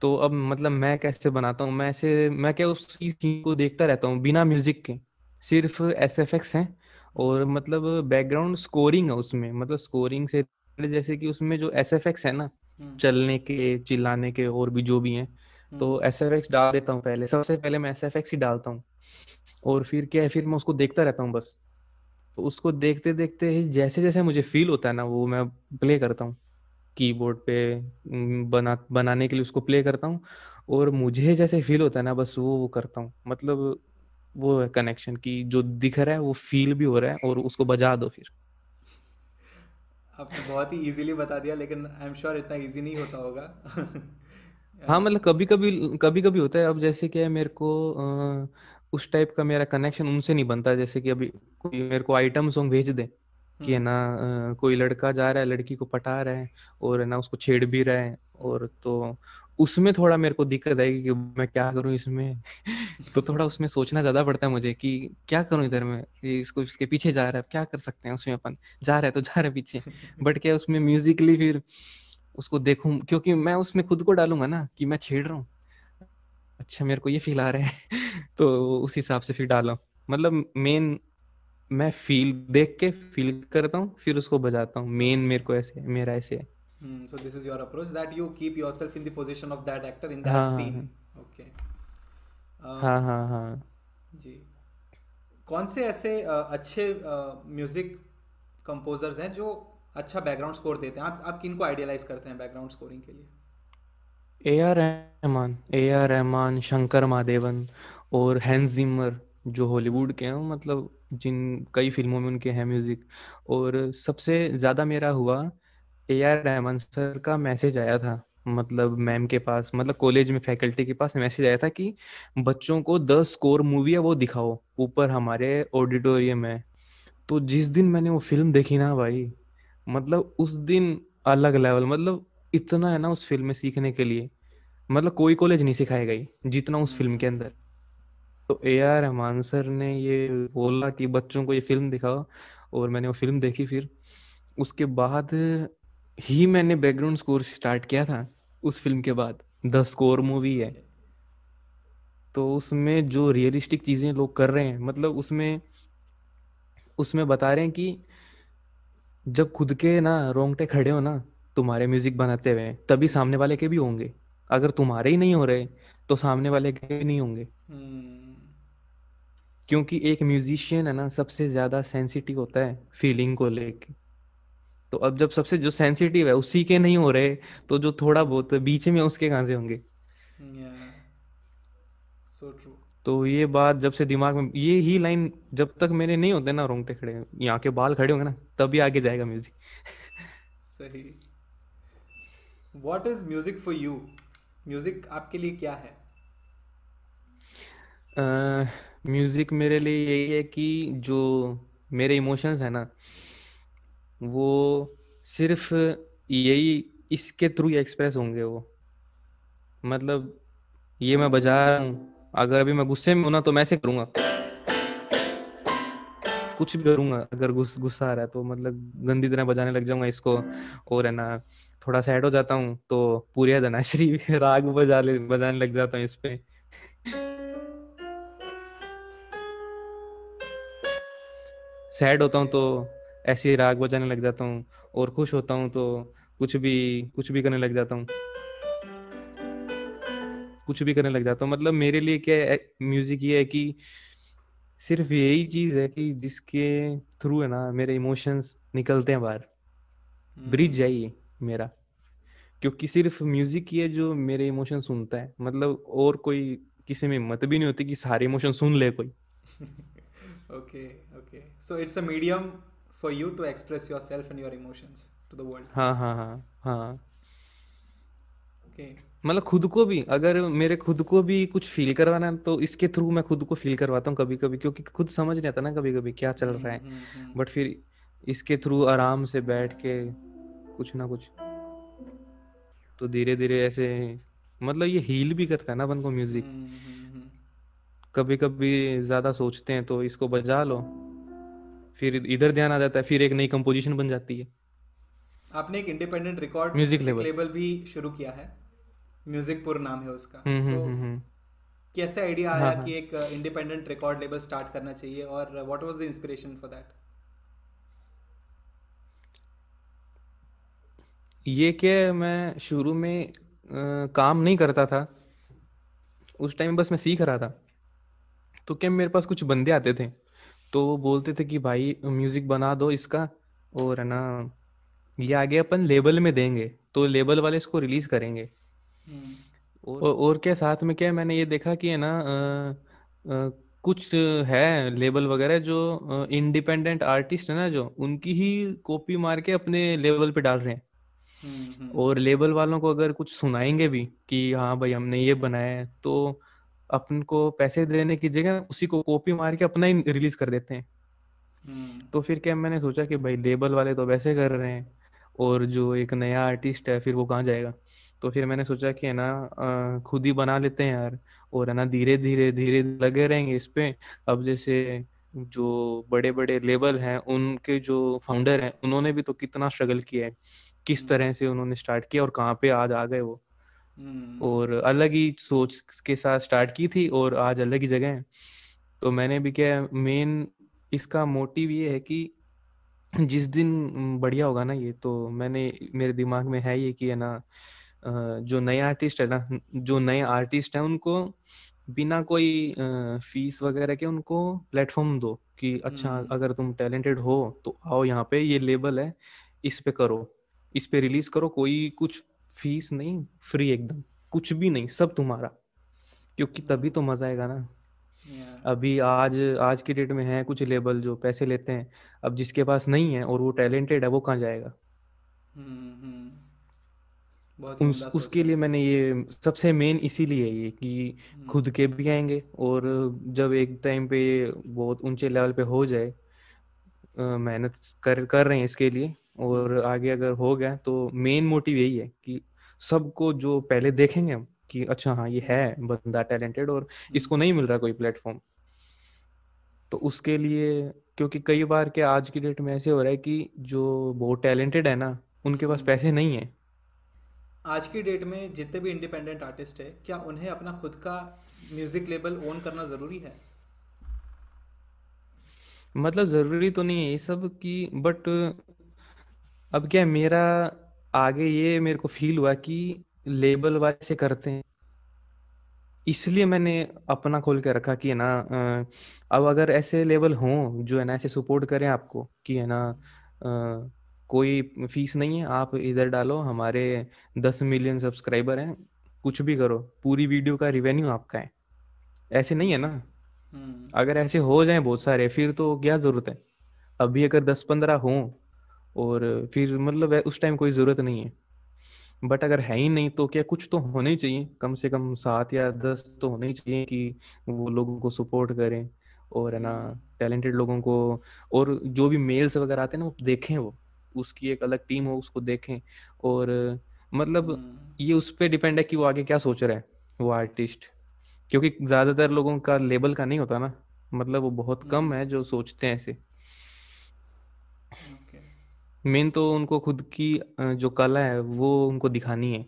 तो अब मतलब मैं कैसे बनाता हूँ? मैं ऐसे मैं क्या उस सीन को देखता रहता हूँ बिना म्यूज़िक के। सिर्फ़ एस एफ़ एक्स है और मतलब बैकग्राउंड स्कोरिंग है उसमें। मतलब स्कोरिंग से जैसे कि उसमें जो एस एफ़ एक्स है ना हम्म। चलने के चिल्लाने के और भी जो भी हैं तो एस एफ़ एक्स डाल देता हूँ पहले। सबसे पहले मैं एस एफ़ एक्स ही डालता हूँ। और फिर क्या है फिर मैं उसको देखता रहता हूँ बस। तो उसको देखते देखते ही जैसे जैसे मुझे फील होता है ना वो मैं प्ले करता हूँ। कीबोर्ड पे बना बनाने के लिए उसको प्ले करता हूँ और मुझे जैसे फील होता है ना बस वो वो करता हूँ। मतलब वो है कनेक्शन की जो दिख रहा है वो फील भी हो रहा है और उसको बजा दो फिर। आपने बहुत ही इजीली बता दिया लेकिन आई एम श्योर इतना इजी नहीं होता होगा। हाँ मतलब कभी कभी कभी कभी होता है। अब जैसे कि मेरे को आ, उस टाइप का मेरा कनेक्शन उनसे नहीं बनता। जैसे कि अभी कोई मेरे को आइटम सॉन्ग भेज दे कि है हम्म। ना कोई लड़का जा रहा है लड़की को पटा रहा है और है ना उसको छेड़ भी रहा है और तो उसमें थोड़ा मेरे को दिक्कत आएगी कि मैं क्या करूँ इसमें? तो थोड़ा उसमें सोचना ज़्यादा पड़ता है मुझे कि क्या करूँ इधर में? इसको इसके पीछे जा रहा है क्या कर सकते हैं उसमें अपन? जा रहा है तो जा रहा है पीछे। बट क्या उसमें म्यूजिकली फिर उसको देखूँ क्योंकि मैं उसमें खुद को डालूँगा ना कि मैं छेड़ रहा हूँ। अच्छा मेरे को ये फील आ रहा है। तो उस हिसाब से फिर डाला। मतलब मेन मैं फील देख के फील करता हूँ फिर उसको बजाता हूँ। मेन मेरे को ऐसे मेरा ऐसे है। Hmm, so this is your approach that you keep yourself in the position of that actor in that हाँ, scene. Okay. Uh, हाँ हाँ हाँ। जी। कौन से ऐसे अच्छे म्यूज़िक कंपोजर्स हैं जो अच्छा बैकग्राउंड स्कोर देते हैं? आप आप किन को आइडियलाइज करते हैं बैकग्राउंड स्कोरिंग के लिए? A R Rahman A R Rahman Shankar Mahadevan और हैंस जिमर जो हॉलीवुड के हैं मतलब जिन कई फ़िल्मों में उनके हैं म्यूज़िक। और सबसे ज़्यादा मेरा हुआ ए आर रहमान सर का मैसेज आया था मतलब मैम के पास मतलब कॉलेज में फैकल्टी के पास मैसेज आया था कि बच्चों को द स्कोर मूवी है वो दिखाओ, ऊपर हमारे ऑडिटोरियम में तो जिस दिन मैंने वो फ़िल्म देखी ना भाई मतलब उस दिन अलग लेवल मतलब इतना है ना उस फ़िल्म में सीखने के लिए मतलब कोई कॉलेज नहीं सिखाएगा गई, जितना उस फ़िल्म के अंदर। तो ए आर रहमान सर ने ये बोला कि बच्चों को ये फ़िल्म दिखाओ, और मैंने वो फ़िल्म देखी फिर। उसके बाद ही मैंने बैकग्राउंड स्कोर स्टार्ट किया था उस फ़िल्म के बाद। द स्कोर मूवी है। तो उसमें जो रियलिस्टिक चीज़ें लोग कर रहे हैं मतलब उसमें उसमें बता रहे हैं कि जब खुद के ना रोंगटे खड़े हो ना तुम्हारे म्यूज़िक बनाते हुए, तभी सामने वाले के भी होंगे। अगर तुम्हारे ही नहीं हो रहे तो सामने वाले के भी नहीं होंगे। hmm. क्योंकि एक म्यूजिशियन है ना सबसे ज़्यादा सेंसिटिव होता है फीलिंग को लेके। तो अब जब सबसे जो सेंसिटिव है उसी के नहीं हो रहे तो जो थोड़ा बहुत बीच में उसके कहाँ से होंगे? so तो ये बात जब से दिमाग में ये ही लाइन जब तक मेरे नहीं होते ना रोंगटे खड़े यहाँ के बाल खड़े होंगे ना तभी आगे जाएगा म्यूज़िक। सही। What is music for you music आपके लिए क्या है? म्यूज़िक मेरे लिए यही है कि जो मेरे इमोशंस है ना, वो सिर्फ़ यही इसके थ्रू एक्सप्रेस होंगे वो। मतलब ये मैं बजा रहा हूँ, अगर अभी मैं गुस्से में हूँ ना तो मैं ऐसे करूँगा। कुछ भी करूँगा, अगर गुस, गुस्सा आ रहा है तो मतलब गंदी तरह बजाने लग जाऊँगा इसको, और है ना, थोड़ा सैड हो जाता हूँ तो पूरी धनाश्री राग बजा ले, बजाने लग जाता हूँ इस पे। सैड होता हूँ तो ऐसे राग बजाने लग जाता हूँ और खुश होता हूँ तो कुछ भी कुछ भी करने लग जाता हूँ। कुछ भी करने लग जाता हूँ। मतलब मेरे लिए क्या है, म्यूज़िक ये है कि सिर्फ़ यही चीज़ है कि जिसके थ्रू है ना मेरे इमोशंस निकलते हैं बाहर। ब्रिज है मेरा। क्योंकि सिर्फ़ म्यूज़िक ही है जो मेरे इमोशन सुनता है। मतलब और कोई किसी में हिम्मत भी नहीं होती कि सारे इमोशन सुन ले कोई। Okay okay so it's a medium for you to express yourself and your emotions to the world हाँ हाँ हाँ हाँ। ओके मतलब खुद को भी अगर मेरे खुद को भी कुछ फील करवाना है तो इसके थ्रू मैं खुद को फील करवाता हूँ कभी कभी क्योंकि खुद समझ नहीं आता ना कभी कभी क्या चल रहा है। हम्म, हम्म, हम्म। बट फिर इसके थ्रू आराम से बैठ के कुछ ना कुछ तो धीरे धीरे ऐसे मतलब ये हील भी करता है ना अपन को म्यूज़िक हम्म, हम्म, हम्म। कभी कभी ज़्यादा सोचते हैं तो इसको बजा लो फिर इधर ध्यान आ जाता है फिर एक नई कंपोजिशन बन जाती है आपने एक independent record music label। Label भी शुरू किया है म्यूजिकपुर नाम है उसका हम्म हम्म तो हम्म। कैसे आइडिया हाँ, आया हाँ। कि एक इंडिपेंडेंट रिकॉर्ड लेबल स्टार्ट करना चाहिए और what was the inspiration for that ये क्या मैं शुरू में अ, काम नहीं करता था उस टाइम बस मैं सीख रहा था तो क्या मेरे पास कुछ बंदे आते थे? तो वो बोलते थे कि भाई म्यूज़िक बना दो इसका और है ना ये आगे अपन लेबल में देंगे तो लेबल वाले इसको रिलीज़ करेंगे। और, और क्या साथ में क्या मैंने ये देखा कि है ना अ, अ, कुछ है लेबल वगैरह जो इंडिपेंडेंट आर्टिस्ट है ना जो उनकी ही कॉपी मार के अपने लेवल पे डाल रहे हैं। हम्म, और लेबल वालों को अगर कुछ सुनाएँगे भी कि हाँ भाई हमने ये बनाया है तो अपन को पैसे देने की जगह उसी को कॉपी मार के अपना ही रिलीज़ कर देते हैं। हम्म, तो फिर क्या मैंने सोचा कि भाई लेबल वाले तो वैसे कर रहे हैं और जो एक नया आर्टिस्ट है फिर वो कहाँ जाएगा? तो फिर मैंने सोचा कि है ना खुद ही बना लेते हैं यार और है ना धीरे धीरे धीरे लगे रहेंगे इस पे। अब जैसे जो बड़े बड़े लेबल हैं उनके जो फाउंडर हैं उन्होंने भी तो कितना स्ट्रगल किया है। किस तरह से उन्होंने स्टार्ट किया और कहाँ पे आज आ गए वो? हम्म, और अलग ही सोच के साथ स्टार्ट की थी और आज अलग ही जगह है। तो मैंने भी क्या मेन इसका मोटिव ये है कि जिस दिन बढ़िया होगा ना ये तो मैंने मेरे दिमाग में है ये कि है ना जो नए आर्टिस्ट है ना जो नए आर्टिस्ट हैं उनको बिना कोई फ़ीस वगैरह के उनको प्लेटफॉर्म दो कि अच्छा हम्म, अगर तुम टैलेंटेड हो तो आओ यहाँ पे ये लेबल है इस पे करो इस पे रिलीज़ करो कोई कुछ फ़ीस नहीं फ्री एकदम। कुछ भी नहीं सब तुम्हारा। क्योंकि तभी तो मज़ा आएगा ना। Yeah, अभी आज आज की डेट में है कुछ लेबल जो पैसे लेते हैं। अब जिसके पास नहीं है और वो टैलेंटेड है वो कहाँ जाएगा? हम्म, हम्म, बहुत उस उसके लिए मैंने ये सबसे मेन इसीलिए ये कि खुद के भी आएँगे और जब एक टाइम पे बहुत ऊँचे लेवल पे हो जाए मेहनत कर कर रहे हैं इसके लिए और आगे अगर हो गया तो मेन मोटिव यही है कि सबको जो पहले देखेंगे हम कि अच्छा हाँ ये है बंदा टैलेंटेड और इसको नहीं मिल रहा कोई प्लेटफॉर्म तो उसके लिए क्योंकि कई बार क्या आज की डेट में ऐसे हो रहा है कि जो बहुत टैलेंटेड है ना उनके पास पैसे नहीं है। आज की डेट में जितने भी इंडिपेंडेंट आर्टिस्ट है क्या उन्हें अपना खुद का म्यूज़िक लेबल ओन करना ज़रूरी है? मतलब ज़रूरी तो नहीं है ये सब कि बट अब क्या है, मेरा आगे ये मेरे को फील हुआ कि लेबल वाले से करते हैं। इसलिए मैंने अपना खोल के रखा कि है ना अ, अब अगर ऐसे लेवल हों जो है ना ऐसे सपोर्ट करें आपको कि है ना अ, कोई फ़ीस नहीं है आप इधर डालो हमारे दस मिलियन सब्सक्राइबर हैं कुछ भी करो पूरी वीडियो का रिवेन्यू आपका है। ऐसे नहीं है ना। हम्म, अगर ऐसे हो जाए बहुत सारे फिर तो क्या ज़रूरत है? अभी अगर दस पंद्रह हों और फिर मतलब उस टाइम कोई ज़रूरत नहीं है। बट अगर है ही नहीं तो क्या कुछ तो होने ही चाहिए। कम से कम सात या दस तो होने ही चाहिए कि वो लोगों को सपोर्ट करें और है ना टैलेंटेड लोगों को और जो भी मेल्स वगैरह आते हैं ना वो देखें वो। उसकी एक अलग टीम हो उसको देखें और मतलब हम्म, ये उस पर डिपेंड है कि वो आगे क्या सोच रहा है वो आर्टिस्ट क्योंकि ज़्यादातर लोगों का लेबल का नहीं होता ना। मतलब वो बहुत कम है जो सोचते हैं ऐसे। ओके मेन तो उनको खुद की जो कला है वो उनको दिखानी है।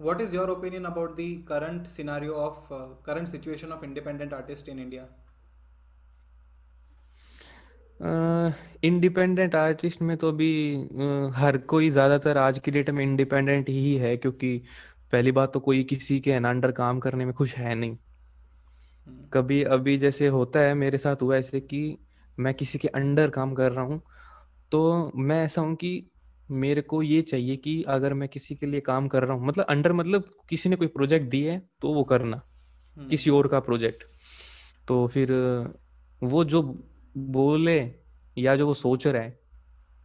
What is your opinion about the current scenario of current situation of independent artist in India independent uh, artist में तो अभी uh, हर कोई ज़्यादातर आज की डेट में इंडिपेंडेंट ही है क्योंकि पहली बात तो कोई किसी के अंडर काम करने में खुश है नहीं। कभी अभी जैसे होता है मेरे साथ हुआ ऐसे कि मैं किसी के अंडर काम कर रहा हूँ तो मैं ऐसा हूँ कि मेरे को ये चाहिए कि अगर मैं किसी के लिए काम कर रहा हूँ मतलब अंडर मतलब किसी ने कोई प्रोजेक्ट दिए है तो वो करना हम्म। किसी और का प्रोजेक्ट तो फिर वो जो बोले या जो वो सोच रहा है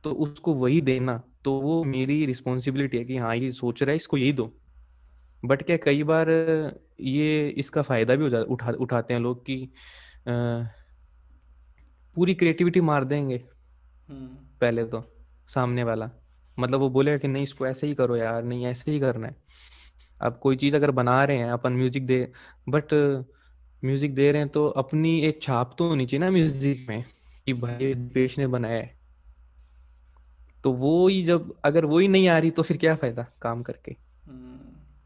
तो उसको वही देना तो वो मेरी रिस्पॉन्सिबिलिटी है कि हाँ ये सोच रहा है इसको यही दो बट क्या कई बार ये इसका फ़ायदा भी हो उठा उठाते हैं लोग कि पूरी क्रिएटिविटी मार देंगे हम्म। पहले तो सामने वाला मतलब वो बोलेगा कि नहीं इसको ऐसे ही करो यार नहीं ऐसे ही करना है अब कोई चीज़ अगर बना रहे हैं अपन म्यूज़िक दे बट म्यूज़िक दे रहे हैं तो अपनी एक छाप तो होनी चाहिए ना म्यूज़िक में कि भाई पेश ने बनाया है तो वो ही जब अगर वो ही नहीं आ रही तो फिर क्या फ़ायदा काम करके।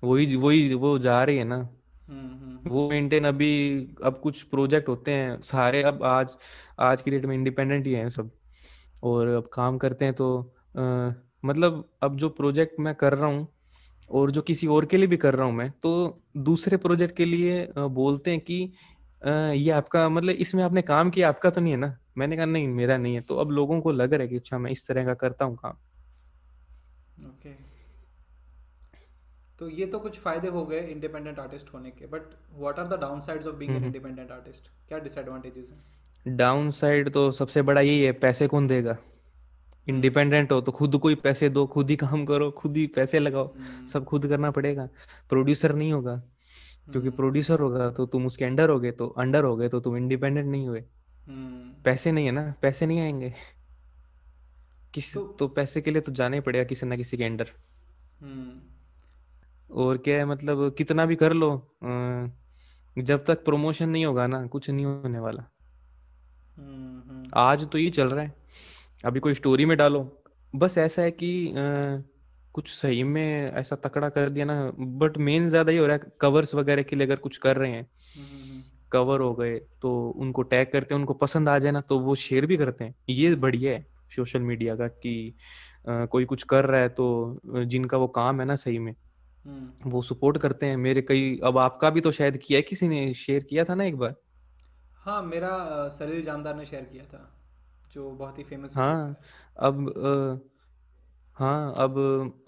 वही वही वो जा रही है ना। हम्म, हम्म। वो मेंटेन अभी अब कुछ प्रोजेक्ट होते हैं सारे अब आज आज की डेट में इंडिपेंडेंट ही हैं सब। और अब काम करते हैं तो आ, मतलब अब जो प्रोजेक्ट मैं कर रहा हूँ और जो किसी और के लिए भी कर रहा हूँ मैं तो दूसरे प्रोजेक्ट के लिए बोलते हैं कि आ, ये आपका मतलब इसमें आपने काम किया आपका तो नहीं है ना? मैंने कहा नहीं मेरा नहीं है। तो अब लोगों को लग रहा है कि अच्छा मैं इस तरह का करता हूँ काम। ओके तो ये तो कुछ फ़ायदे हो गए इंडिपेंडेंट आर्टिस्ट होने के but what are the down sides of being an independent artist क्या डिसएडवांटेजेस हैं? डाउन साइड तो सबसे बड़ा यही है पैसे कौन देगा? इंडिपेंडेंट हो तो खुद को ही पैसे दो खुद ही काम करो खुद ही पैसे लगाओ हम्म। सब खुद करना पड़ेगा। प्रोड्यूसर नहीं होगा क्योंकि प्रोड्यूसर हम्म। होगा तो तुम उसके अंडर हो गए तो अंडर हो गए तो तुम इंडिपेंडेंट नहीं हुए। हम्म। पैसे नहीं है ना पैसे नहीं आएँगे। किस तो, तो पैसे के लिए तो जाना ही पड़ेगा किसी ना किसी के अंडर और क्या है मतलब कितना भी कर लो जब तक प्रमोशन नहीं होगा ना कुछ नहीं होने वाला। आज तो ये चल रहा है। अभी कोई स्टोरी में डालो। बस ऐसा है कि आ, कुछ सही में ऐसा तकड़ा कर दिया ना बट मेन ज़्यादा ही हो रहा है कवर्स वगैरह के लिए अगर कुछ कर रहे हैं कवर हो गए तो उनको टैग करते हैं उनको पसंद आ जाए ना तो वो शेयर भी करते हैं। ये बढ़िया है सोशल मीडिया का कि आ, कोई कुछ कर रहा है तो जिनका वो काम है ना सही में। वो सपोर्ट करते हैं मेरे कई अब आपका भी तो शायद किया है किसी ने शेयर किया था ना एक बार? हाँ मेरा सलील जामदार ने शेयर किया था जो बहुत ही फ़ेमस हाँ अब आ, हाँ अब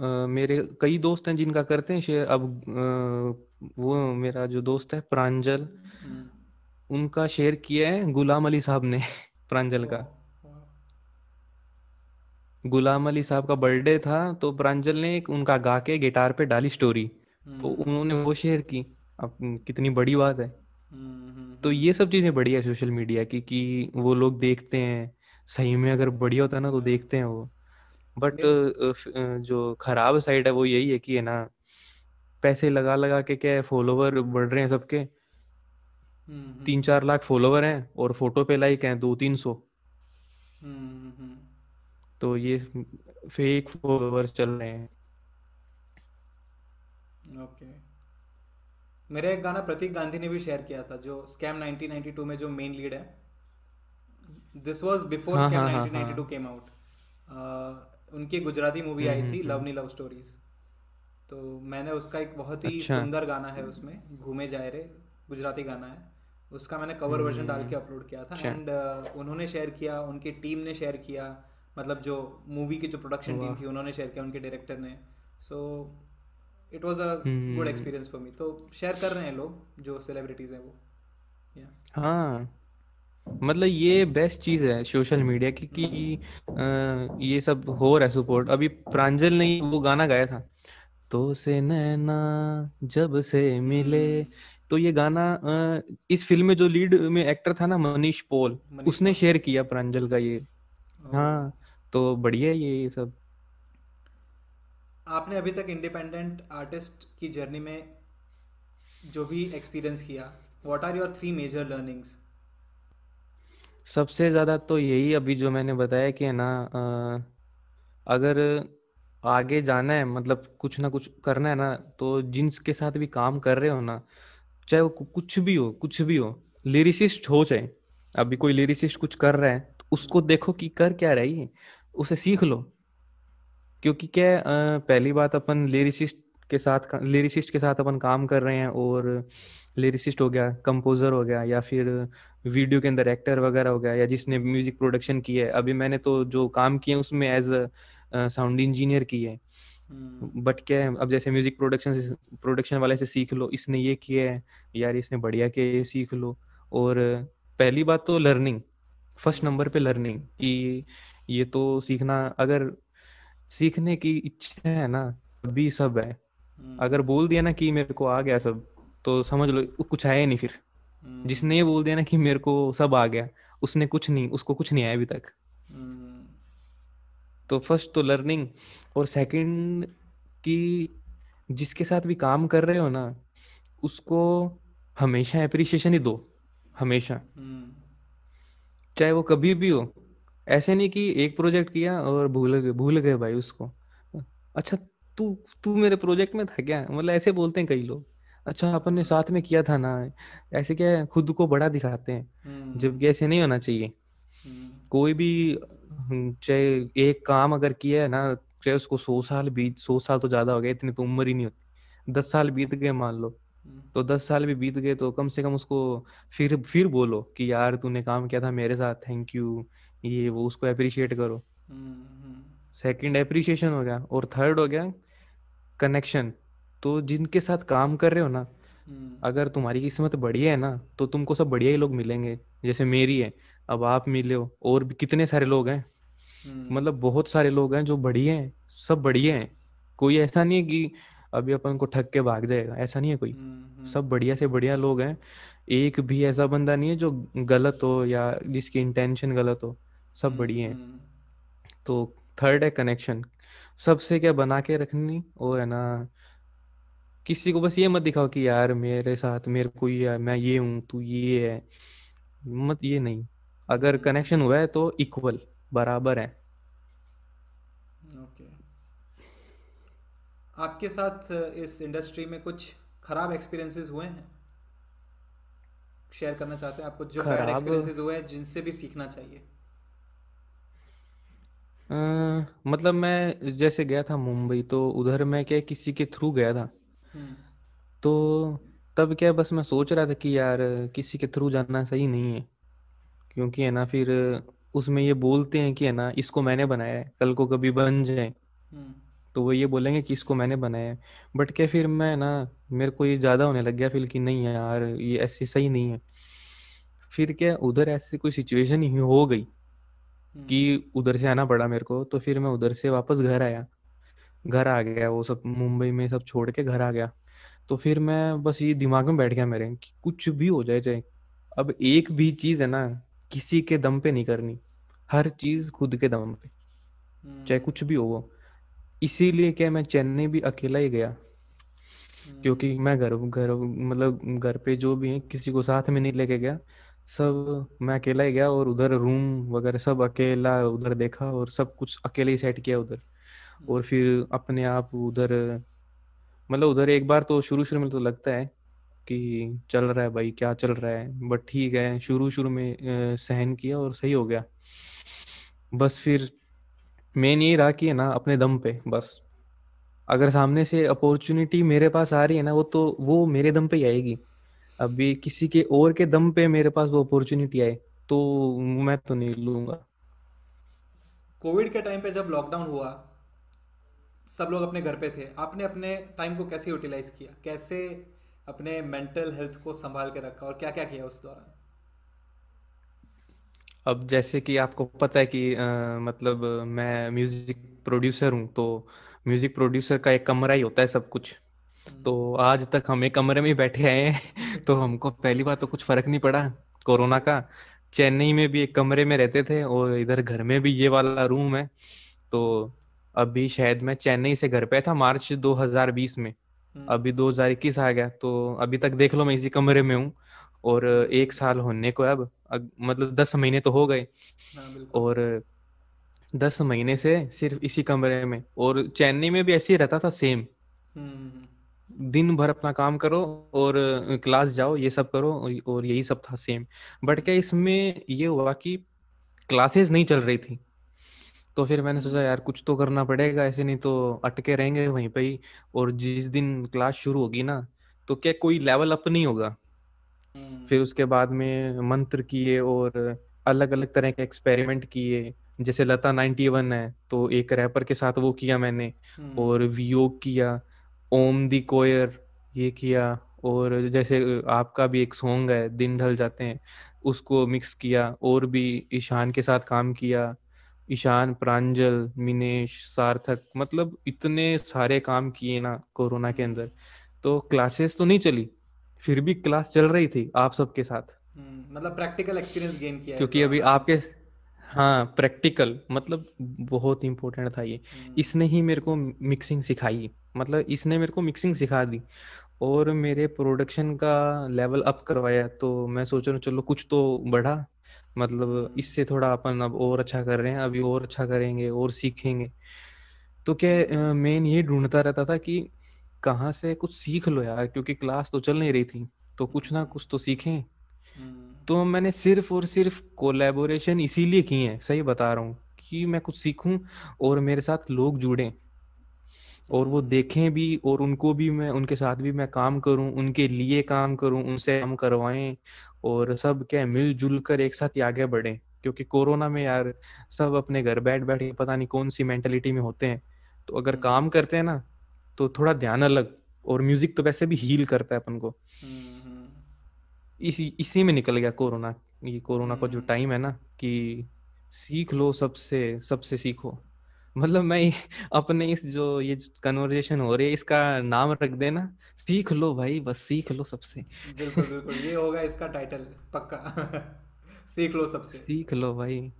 आ, मेरे कई दोस्त हैं जिनका करते हैं शेयर अब आ, वो मेरा जो दोस्त है प्रांजल हम्म। उनका शेयर किया है गुलाम अली साहब ने प्रांजल का। गुलाम अली साहब का बर्थडे था तो प्रांजल ने एक उनका गा के गिटार पे डाली स्टोरी। तो हम्म। उन्होंने वो शेयर की अब कितनी बड़ी बात है। हम्म, तो ये सब चीज़ें बढ़िया है सोशल मीडिया की कि वो लोग देखते हैं सही में अगर बढ़िया होता है ना तो देखते हैं वो। बट जो खराब साइड है वो यही है कि है ना पैसे लगा लगा के क्या फॉलोवर बढ़ रहे हैं सबके। हम्म, हम्म। तीन चार लाख फॉलोवर हैं और फ़ोटो पे लाइक हैं दो तीन सौ। हम्म, तो ये फेक फॉलोवर्स चल रहे हैं। ओके मेरा एक गाना प्रतीक गांधी ने भी शेयर किया था जो स्कैम 1992 में जो मेन लीड है। This was before scam 1992 came out उनकी गुजराती मूवी आई थी लव नी लव स्टोरीज तो मैंने उसका एक बहुत ही अच्छा। सुंदर गाना है उसमें घूमे जाए रे गुजराती गाना है। उसका मैंने कवर वर्जन डाल के अपलोड किया था एंड uh, उन्होंने शेयर किया उनकी टीम ने शेयर किया। मतलब जो मूवी की जो प्रोडक्शन टीम थी उन्होंने शेयर किया उनके डायरेक्टर ने। So it was a good experience for me तो शेयर कर रहे हैं लोग जो सेलिब्रिटीज हैं वो। Yeah. हाँ। मतलब ये बेस्ट चीज़ है सोशल मीडिया की कि ये सब हो रहा है सपोर्ट अभी प्रांजल ने वो गाना गाया था तो से नैना जब से मिले। तो ये गाना इस फ़िल्म में जो लीड में एक्टर था ना मनीष पॉल उसने शेयर किया प्रांजल का ये। हाँ। तो बढ़िया ये सब। आपने अभी तक इंडिपेंडेंट आर्टिस्ट की जर्नी में जो भी एक्सपीरियंस किया what are your three major learnings सबसे ज़्यादा तो यही अभी जो मैंने बताया कि है ना अगर आगे जाना है मतलब कुछ ना कुछ करना है ना तो जिनके साथ भी काम कर रहे हो ना चाहे वो कुछ भी हो कुछ भी हो लिरिसिस्ट हो चाहे अभी कोई लिरिसिस्ट कुछ कर रहा है तो उसको देखो कि कर क्या रही है उसे सीख लो। क्योंकि क्या पहली बात अपन लिरिसिस्ट के साथ लिरिसिस्ट के साथ अपन काम कर रहे हैं और लिरिसिस्ट हो गया कंपोजर हो गया या फिर वीडियो के अंदर एक्टर वगैरह हो गया या जिसने म्यूज़िक प्रोडक्शन की है। अभी मैंने तो जो काम किए उसमें एज साउंड इंजीनियर की है। But hmm. क्या है अब जैसे म्यूज़िक प्रोडक्शन प्रोडक्शन वाले से सीख लो इसने ये किया है यार इसने बढ़िया किया ये सीख लो। और पहली बात तो लर्निंग फ़र्स्ट नंबर पे लर्निंग कि ये तो सीखना अगर सीखने की इच्छा है ना अभी सब है हम्म। अगर बोल दिया ना कि मेरे को आ गया सब तो समझ लो कुछ आया नहीं फिर हम्म। जिसने ये बोल दिया ना कि मेरे को सब आ गया उसने कुछ नहीं उसको कुछ नहीं आया अभी तक हम्म। तो फ़र्स्ट तो लर्निंग और सेकंड कि जिसके साथ भी काम कर रहे हो ना उसको हमेशा अप्रिशिएशन ही दो हमेशा चाहे वो कभी भी हो ऐसे नहीं कि एक प्रोजेक्ट किया और भूल गए भूल गए भाई उसको। अच्छा तू तू मेरे प्रोजेक्ट में था क्या? मतलब ऐसे बोलते हैं कई लोग। अच्छा अपन ने साथ में किया था ना। ऐसे क्या खुद को बड़ा दिखाते हैं। हम्म। जबकि ऐसे नहीं होना चाहिए। हम्म। कोई भी हम्म, चाहे एक काम अगर किया है ना चाहे उसको सौ साल बीत सौ साल तो ज़्यादा हो गया इतनी तो उम्र ही नहीं होती। दस साल बीत गए मान लो। तो दस साल भी बीत गए तो कम से कम उसको फिर फिर बोलो कि यार तूने काम किया था मेरे साथ थैंक यू। ये वो उसको अप्रिशिएट करो। सेकंड अप्रिशिएशन हो गया और थर्ड हो गया कनेक्शन तो जिनके साथ काम कर रहे हो ना हम्म। अगर तुम्हारी किस्मत बढ़िया है ना तो तुमको सब बढ़िया ही लोग मिलेंगे। जैसे मेरी है अब आप मिले हो और भी कितने सारे लोग हैं। हम्म। मतलब बहुत सारे लोग हैं जो बढ़िया हैं सब बढ़िया हैं। कोई ऐसा नहीं है कि अभी अपन को ठग के भाग जाएगा ऐसा नहीं है कोई। हम्म, सब बढ़िया से बढ़िया लोग हैं। एक भी ऐसा बंदा नहीं है जो गलत हो या जिसकी इंटेंशन गलत हो। सब बढ़िया है। तो थर्ड है कनेक्शन सबसे क्या बना के रखनी और है ना किसी को बस ये मत दिखाओ कि यार मेरे साथ मेरे को ये मैं ये हूँ तू ये है। मत ये नहीं। अगर कनेक्शन हुआ है तो इक्वल बराबर है। Okay okay. आपके साथ इस इंडस्ट्री में कुछ खराब एक्सपीरियंसेस हुए हैं? शेयर करना चाहते हैं आपको जो बैड एक्सपीरियंसेस हुए हैं जिनसे भी सीखना चाहिए। मतलब मैं जैसे गया था मुंबई तो उधर मैं क्या किसी के थ्रू गया था। हम्म। तो तब क्या बस मैं सोच रहा था कि यार किसी के थ्रू जाना सही नहीं है क्योंकि है ना फिर उसमें ये बोलते हैं कि है ना इसको मैंने बनाया है कल को कभी बन जाए। हम्म। तो वो ये बोलेंगे कि इसको मैंने बनाया है। बट क्या फिर मैं ना मेरे को ये ज़्यादा होने लग गया फिर कि नहीं यार ये ऐसे सही नहीं है। फिर क्या उधर ऐसी कोई सिचुएशन ही हो गई। कि उधर से आना पड़ा मेरे को तो फिर मैं उधर से वापस घर आया। घर आ गया वो सब मुंबई में सब छोड़ के घर आ गया। तो फिर मैं बस ये दिमाग में बैठ गया मेरे कि कुछ भी हो जाए चाहे। अब एक भी चीज़ है ना किसी के दम पे नहीं करनी। हर चीज़ खुद के दम पे चाहे हम्म। कुछ भी हो वो। इसीलिए क्या मैं चेन्नई भी अकेला ही गया। क्योंकि मैं घर घर मतलब घर पे जो भी है किसी को साथ में नहीं लेके गया। सब मैं अकेला ही गया और उधर रूम वगैरह सब अकेला उधर देखा और सब कुछ अकेले ही सेट किया उधर। और हम्म। फिर अपने आप उधर मतलब उधर एक बार तो शुरू शुरू में तो लगता है कि चल रहा है भाई क्या चल रहा है? बट ठीक है शुरू शुरू में सहन किया और सही हो गया। बस फिर मेन यही रहा कि है ना अपने दम पे बस। अगर सामने से अपॉर्चुनिटी मेरे पास आ रही है ना वो तो वो मेरे दम पे ही आएगी। अभी किसी के और के दम पे मेरे पास वो अपॉर्चुनिटी आए तो मैं तो नहीं लूँगा। कोविड के टाइम पे जब लॉकडाउन हुआ सब लोग अपने घर पे थे आपने अपने टाइम को कैसे यूटिलाइज किया? कैसे अपने मेंटल हेल्थ को संभाल के रखा और क्या क्या किया उस दौरान? अब जैसे कि आपको पता है कि आ, मतलब मैं म्यूज़िक प्रोड्यूसर हूँ तो म्यूज़िक प्रोड्यूसर का एक कमरा ही होता है सब कुछ। तो आज तक हम एक कमरे में बैठे आए हैं तो हमको पहली बार तो कुछ फ़र्क नहीं पड़ा कोरोना का। चेन्नई में भी एक कमरे में रहते थे और इधर घर में भी ये वाला रूम है तो अभी शायद मैं चेन्नई से घर पे था मार्च 2020 में। हम्म। अभी 2021 आ गया तो अभी तक देख लो मैं इसी कमरे में हूँ और एक साल होने को अब मतलब दस महीने तो हो गए। हाँ, और दस महीने से सिर्फ़ इसी कमरे में और चेन्नई में भी ऐसे ही रहता था सेम। हम्म। दिन भर अपना काम करो और क्लास जाओ ये सब करो और यही सब था सेम बट क्या इसमें ये हुआ कि क्लासेस नहीं चल रही थी। तो फिर मैंने सोचा हम्म यार कुछ तो करना पड़ेगा ऐसे नहीं तो अटके रहेंगे वहीं पे ही। और जिस दिन क्लास शुरू होगी ना तो क्या कोई लेवल अप नहीं होगा। हम्म। फिर उसके बाद में मंत्र किए और अलग अलग तरह के एक्सपेरिमेंट किए। जैसे लता 91 है तो एक रैपर के साथ वो किया मैंने हम्म। और वियोग किया। ओम दी कोयर ये किया और जैसे आपका भी एक सॉन्ग है दिन ढल जाते हैं उसको मिक्स किया और भी ईशान के साथ काम किया। ईशान प्रांजल मिनेश सार्थक मतलब इतने सारे काम किए ना कोरोना के अंदर। तो क्लासेस तो नहीं चली फिर भी क्लास चल रही थी आप सबके साथ? हम्म, मतलब प्रैक्टिकल एक्सपीरियंस गेन किया क्योंकि अभी आपके हाँ प्रैक्टिकल मतलब बहुत इंपॉर्टेंट था ये। हम्म। इसने ही मेरे को मिक्सिंग सिखाई। मतलब इसने मेरे को मिक्सिंग सिखा दी और मेरे प्रोडक्शन का लेवल अप करवाया। तो मैं सोच रहा हूँ चलो कुछ तो बढ़ा। मतलब हम्म। इससे थोड़ा अपन अब और अच्छा कर रहे हैं अभी और अच्छा करेंगे और सीखेंगे। तो क्या मेन ये ढूंढता रहता था कि कहाँ से कुछ सीख लो यार क्योंकि क्लास तो चल नहीं रही थी। तो कुछ ना हम्म कुछ तो सीखें। हम्म। तो मैंने सिर्फ़ और सिर्फ़ कोलेबोरेशन इसीलिए की है सही बता रहा हूँ कि मैं कुछ सीखूं और मेरे साथ लोग जुड़ें। और वो देखें भी और उनको भी मैं उनके साथ भी मैं काम करूँ उनके लिए काम करूँ उनसे काम करवाएँ और सब क्या मिलजुल कर एक साथ ही आगे बढ़ें। क्योंकि कोरोना में यार सब अपने घर बैठ बैठ के पता नहीं कौन सी मेंटेलिटी में होते हैं। तो अगर हम्म। काम करते हैं ना तो थोड़ा ध्यान अलग और म्यूज़िक तो वैसे भी हील करता है अपन को। हम्म। इसी इसी में निकल गया कोरोना ये कोरोना का जो हम्म। टाइम है ना कि सीख लो सबसे सबसे सीखो। मतलब मैं अपने इस जो ये कन्वर्जेशन हो रही है इसका नाम रख देना सीख लो भाई बस सीख लो सबसे। बिल्कुल बिल्कुल ये होगा इसका टाइटल पक्का। सीख लो सबसे। सीख लो भाई।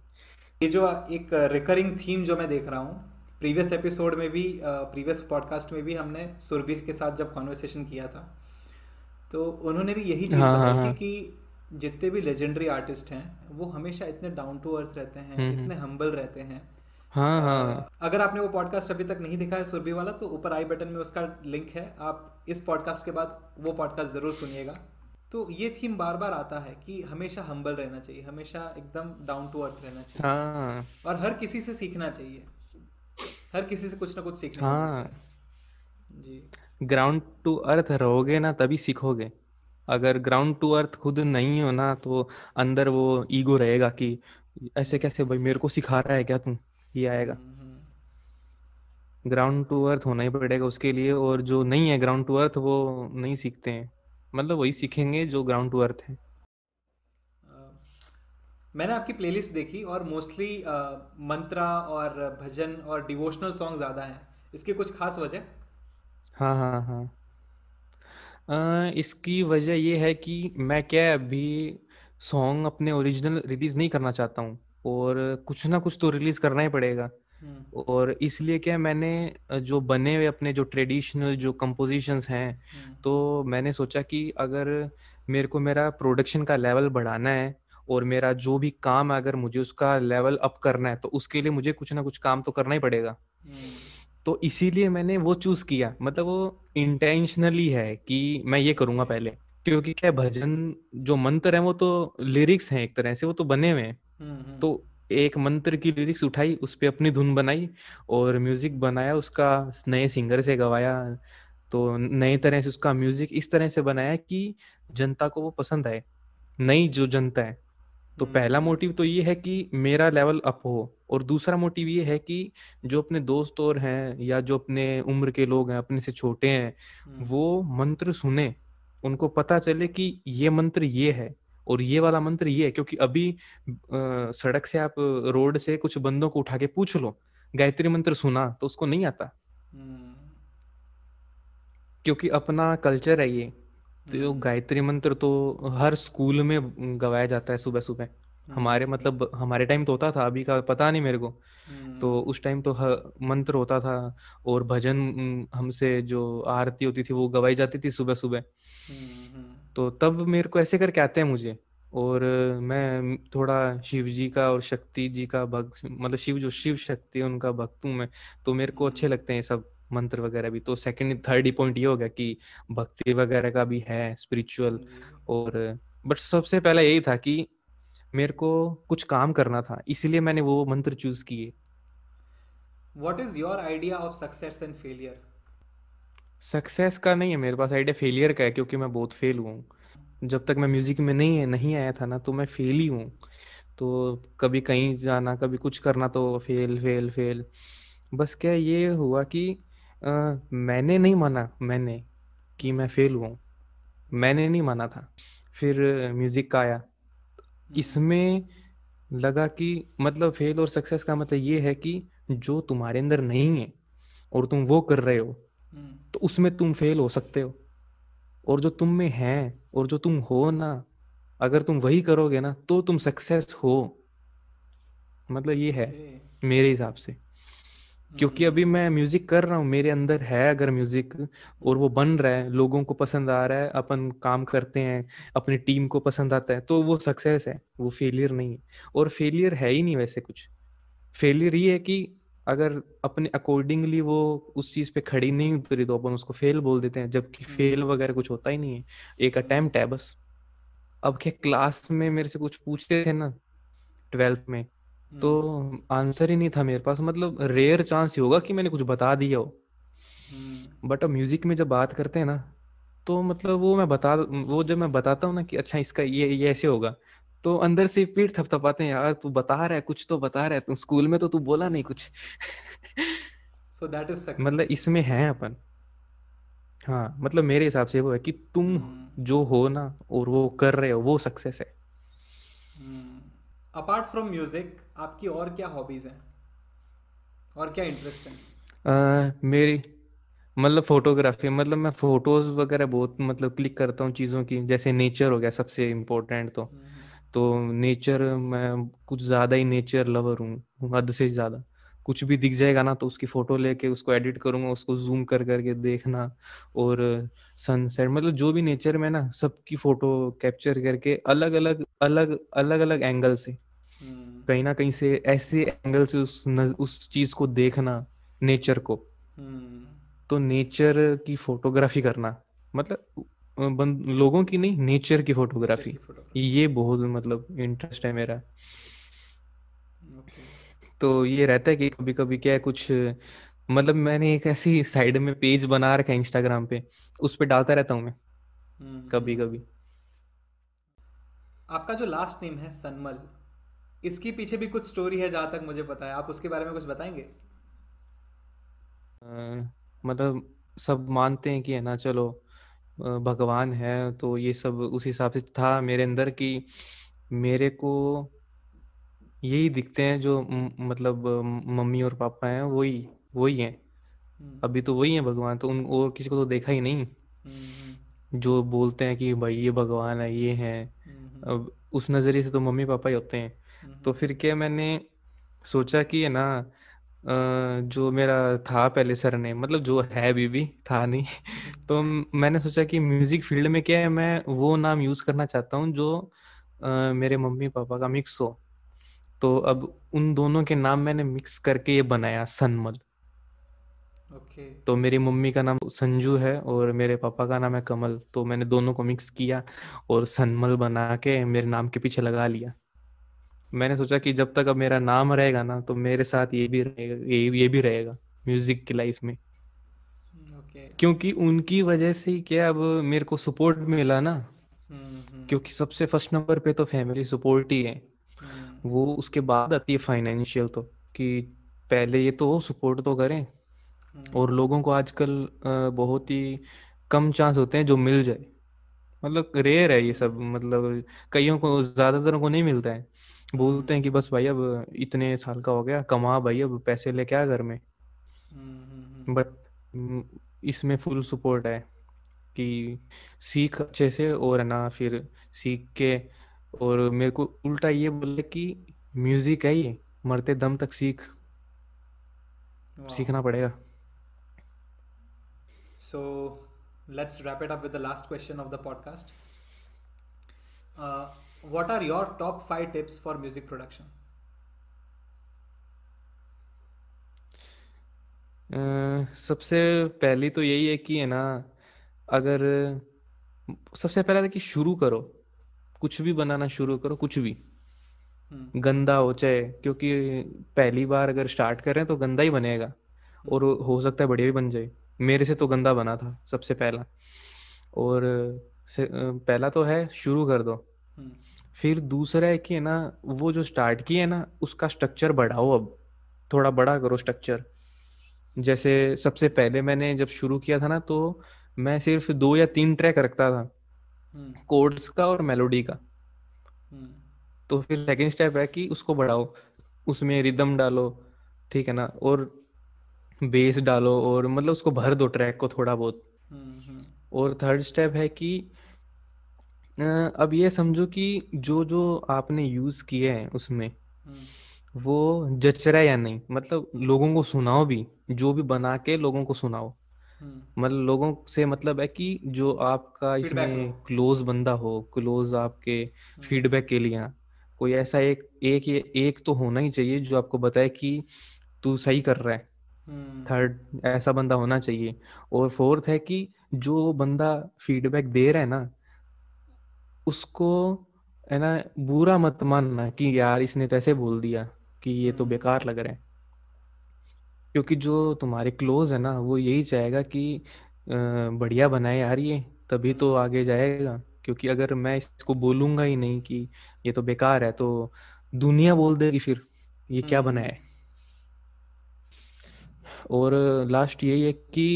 ये जो एक रिकरिंग थीम जो मैं देख रहा हूँ प्रीवियस एपिसोड में भी प्रीवियस पॉडकास्ट में भी हमने सुरभि के साथ जब कॉन्वर्सेशन किया था तो उन्होंने भी यही चीज़ हाँ हाँ बताई थी हाँ। कि जितने भी लेजेंडरी आर्टिस्ट हैं वो हमेशा इतने डाउन टू अर्थ रहते हैं हम्म इतने हम्बल रहते हैं। हाँ हाँ। अगर आपने वो पॉडकास्ट अभी तक नहीं देखा है सुरभि वाला तो ऊपर आई बटन में उसका लिंक है। आप इस पॉडकास्ट के बाद वो पॉडकास्ट ज़रूर सुनिएगा। तो ये थीम बार बार आता है कि हमेशा हम्बल रहना चाहिए हमेशा एकदम डाउन टू अर्थ रहना चाहिए। हाँ। और हर किसी से सीखना चाहिए। हर किसी से कुछ ना कुछ सीखना हाँ। जी। ग्राउंड टू अर्थ रहोगे ना, तभी सीखोगे। अगर ग्राउंड टू अर्थ खुद नहीं हो ना तो अंदर वो ईगो रहेगा कि ऐसे कैसे भाई, मेरे को सिखा रहा है क्या तू? ये आएगा। ग्राउंड टू अर्थ होना ही पड़ेगा उसके लिए, और जो नहीं है ग्राउंड टू अर्थ वो नहीं सीखते हैं। मतलब वही सीखेंगे जो ग्राउंड टू अर्थ है। मैंने आपकी प्लेलिस्ट देखी, और मोस्टली मंत्रा और भजन और डिवोशनल सॉन्ग ज़्यादा हैं। इसकी कुछ खास वजह? हाँ हाँ हाँ। अ, इसकी वजह ये है कि मैं क्या अभी सॉन्ग अपने ओरिजिनल रिलीज़ नहीं करना चाहता हूँ और कुछ ना कुछ तो रिलीज़ करना ही पड़ेगा। हम्म। और इसलिए क्या मैंने अ, जो बने हुए अपने जो ट्रेडिशनल जो कंपोजिशंस हैं हम्म। तो मैंने सोचा कि अगर मेरे को मेरा प्रोडक्शन का लेवल बढ़ाना है और मेरा जो भी काम है अगर मुझे उसका लेवल अप करना है तो उसके लिए मुझे कुछ ना कुछ काम तो करना ही पड़ेगा। हम्म। तो इसीलिए मैंने वो चूज़ किया। मतलब वो इंटेंशनली है कि मैं ये करूँगा पहले। क्योंकि क्या भजन जो मंत्र है वो तो लिरिक्स हैं एक तरह से वो तो बने हुए हैं। हम्म हम्म। तो एक मंत्र की लिरिक्स उठाई उस पर अपनी धुन बनाई और म्यूज़िक बनाया उसका नए सिंगर से गवाया। तो नए तरह से उसका म्यूज़िक इस तरह से बनाया कि जनता को वो पसंद आए। नई जो जनता है। तो पहला हम्म मोटिव तो ये है कि मेरा लेवल अप हो और दूसरा मोटिव ये है कि जो अपने दोस्त और हैं या जो अपने उम्र के लोग हैं अपने से छोटे हैं हम्म। वो मंत्र सुने उनको पता चले कि ये मंत्र ये है और ये वाला मंत्र ये है क्योंकि अभी अ, सड़क से आप रोड से कुछ बंदों को उठा के पूछ लो गायत्री मंत्र सुना तो उसको नहीं आता। हम्म। क्योंकि अपना कल्चर है ये। तो गायत्री मंत्र तो हर स्कूल में गवाया जाता है सुबह सुबह हमारे मतलब हमारे टाइम तो होता था अभी का पता नहीं मेरे को। तो उस टाइम तो मंत्र होता था और भजन हमसे जो आरती होती थी वो गवाई जाती थी सुबह सुबह तो तब मेरे को ऐसे करके आते हैं मुझे। और मैं थोड़ा शिव जी का और शक्ति जी का भक्त मतलब शिव जो शिव शक्ति उनका भक्त हूँ मैं। तो मेरे को अच्छे लगते हैं सब। मंत्र वगैरह भी तो सेकंड थर्ड ही पॉइंट ये हो गया कि भक्ति वगैरह का भी है स्पिरिचुअल और बट सबसे पहला यही था कि मेरे को कुछ काम करना था इसीलिए मैंने वो मंत्र चूज़ किए। What is your idea of success and failure success का नहीं है मेरे पास आइडिया फेलियर का है क्योंकि मैं बहुत फेल हुआ हूँ। जब तक मैं म्यूज़िक में नहीं है नहीं आया था ना तो मैं फेल ही हूँ। तो कभी कहीं जाना कभी कुछ करना तो फेल फेल फेल बस क्या ये हुआ कि अ, मैंने नहीं माना मैंने कि मैं फेल हुआ हूँ। मैंने नहीं माना था। फिर म्यूज़िक का आया। इसमें लगा कि मतलब फेल और सक्सेस का मतलब ये है कि जो तुम्हारे अंदर नहीं है और तुम वो कर रहे हो तो उसमें तुम फेल हो सकते हो। और जो तुम में है और जो तुम हो ना अगर तुम वही करोगे ना तो तुम सक्सेस हो। मतलब ये है ओके। मेरे हिसाब से। क्योंकि अभी मैं म्यूज़िक कर रहा हूँ मेरे अंदर है अगर म्यूज़िक और वो बन रहा है लोगों को पसंद आ रहा है अपन काम करते हैं अपनी टीम को पसंद आता है तो वो सक्सेस है वो फेलियर नहीं है। और फेलियर है ही नहीं वैसे कुछ। फेलियर ये है कि अगर अपने अकॉर्डिंगली वो उस चीज़ पे खड़ी नहीं उतरी तो अपन उसको फेल बोल देते हैं जबकि फेल वगैरह कुछ होता ही नहीं है। एक अटेम्प्ट है बस। अब क्या क्लास में मेरे से कुछ पूछते थे ना ट्वेल्थ में तो आंसर ही नहीं था मेरे पास मतलब रेयर चांस ही होगा कि मैंने कुछ बता दिया हो। बट अब म्यूज़िक में जब बात करते हैं ना तो मतलब वो मैं बता वो जब मैं बताता हूँ ना कि अच्छा इसका ये ये ऐसे होगा तो अंदर से पीठ थपथपाते हैं यार तू बता रहा है कुछ तो बता रहा है तू स्कूल में तो तू बोला नहीं कुछ। सो दैट इज़ मतलब इसमें है अपन। हाँ मतलब मेरे हिसाब से वो है कि तुम जो हो ना और वो कर रहे हो वो सक्सेस है। अपार्ट फ्रॉम म्यूज़िक आपकी और क्या हॉबीज हैं? और क्या इंटरेस्ट है? अ, मेरी मतलब फोटोग्राफी मतलब मैं फ़ोटोज़ वगैरह बहुत मतलब क्लिक करता हूँ चीज़ों की जैसे नेचर हो गया सबसे इम्पोर्टेंट तो। तो नेचर मैं कुछ ज़्यादा ही नेचर लवर हूँ हद से ज़्यादा। कुछ भी दिख जाएगा ना तो उसकी फ़ोटो लेके उसको एडिट करूँगा उसको जूम कर करके देखना और सनसेट मतलब जो भी नेचर में ना सबकी फ़ोटो कैप्चर करके अलग अलग अलग अलग अलग एंगल से कहीं ना कहीं से ऐसे एंगल से उस न, उस चीज़ को देखना नेचर को। तो नेचर की फोटोग्राफी करना मतलब बन, लोगों की नहीं नेचर की नेचर फोटोग्राफी। की फोटोग्राफी। ये बहुत मतलब इंटरेस्ट है मेरा। तो ये रहता है कि कभी कभी क्या है कुछ मतलब मैंने एक ऐसी साइड में पेज बना रखा है इंस्टाग्राम पे उस पे डालता रहता हूँ मैं कभी कभी आपका जो लास्ट नेम है सनमल इसके पीछे भी कुछ स्टोरी है जहाँ तक मुझे पता है? आप उसके बारे में कुछ बताएँगे? अ, मतलब सब मानते हैं कि है ना चलो भगवान है तो ये सब उस हिसाब से था मेरे अंदर कि मेरे को यही दिखते हैं जो मतलब मम्मी और पापा हैं वही वही हैं। अभी तो वही है भगवान तो उन और किसी को तो देखा ही नहीं। जो बोलते हैं कि भाई ये भगवान है ये है अब उस नज़रिए से तो मम्मी पापा ही होते हैं। तो फिर क्या मैंने सोचा कि है ना जो मेरा था पहले सर ने मतलब जो है अभी भी था नहीं। तो मैंने सोचा कि म्यूज़िक फ़ील्ड में क्या है मैं वो नाम यूज़ करना चाहता हूँ जो मेरे मम्मी पापा का मिक्स हो। तो अब उन दोनों के नाम मैंने मिक्स करके ये बनाया सनमल। ओके तो मेरी मम्मी का नाम संजू है और मेरे पापा का नाम है कमल। तो मैंने दोनों को मिक्स किया और सनमल बना के मेरे नाम के पीछे लगा लिया। मैंने सोचा कि जब तक अब मेरा नाम रहेगा ना तो मेरे साथ ये भी रहेगा ये ये भी रहेगा म्यूज़िक की लाइफ में। ओके क्योंकि उनकी वजह से ही क्या अब मेरे को सपोर्ट मिला ना। क्योंकि सबसे फ़र्स्ट नंबर पे तो फैमिली सपोर्ट ही है। वो उसके बाद आती है फाइनेंशियल तो कि पहले ये तो सपोर्ट तो करें। और लोगों को आजकल बहुत ही कम चांस होते हैं जो मिल जाए। मतलब रेयर है ये सब मतलब कईयों को ज़्यादातर को नहीं मिलता है। बोलते हैं कि बस भाई अब इतने साल का हो गया कमा भाई अब पैसे ले क्या घर में। बट इसमें फुल सपोर्ट है कि सीख अच्छे से और ना फिर सीख के और मेरे को उल्टा ये बोला कि म्यूज़िक है ये मरते दम तक सीख। सीखना पड़ेगा। So let's wrap it up with the last question of the podcast what are your top five tips for music production सबसे पहली तो यही है कि है ना अगर सबसे पहला कि शुरू करो। कुछ भी बनाना शुरू करो कुछ भी। हम्म। गंदा हो चाहे क्योंकि पहली बार अगर स्टार्ट करें तो गंदा ही बनेगा। और हम्म हो सकता है बढ़िया भी बन जाए। मेरे से तो गंदा बना था सबसे पहला। और से, पहला तो है शुरू कर दो। हम्म। फिर दूसरा है कि है ना वो जो स्टार्ट किया है ना उसका स्ट्रक्चर बढ़ाओ अब। थोड़ा बड़ा करो स्ट्रक्चर जैसे सबसे पहले मैंने जब शुरू किया था ना तो मैं सिर्फ़ दो या तीन ट्रैक रखता था। कोड्स का और मेलोडी का। हम्म। तो फिर सेकेंड स्टेप है कि उसको बढ़ाओ उसमें रिदम डालो ठीक है ना और बेस डालो और मतलब उसको भर दो ट्रैक को थोड़ा बहुत। हम्म हम्म। और थर्ड स्टेप है कि अब ये समझो कि जो जो आपने यूज़ किए हैं उसमें हम्म। वो जच रहा है या नहीं? मतलब लोगों को सुनाओ भी जो भी बना के लोगों को सुनाओ। हम्म मतलब लोगों से मतलब है कि जो आपका इसमें क्लोज बंदा हो क्लोज आपके हम्म फीडबैक के लिए हाँ, कोई ऐसा एक एक ये एक तो होना ही चाहिए जो आपको बताए कि तू सही कर रहा है। हम्म। थर्ड ऐसा बंदा होना चाहिए। और फोर्थ है कि जो बंदा फीडबैक दे रहा है ना उसको है ना बुरा मत मानना कि यार इसने तो ऐसे बोल दिया कि ये तो हम्म। बेकार लग रहा है। क्योंकि जो तुम्हारे क्लोज है ना वो यही चाहेगा कि अ, बढ़िया बनाए यार ये तभी तो आगे जाएगा। क्योंकि अगर मैं इसको बोलूँगा ही नहीं कि ये तो बेकार है तो दुनिया बोल देगी फिर ये क्या बनाया हम्म। है? और लास्ट यही है कि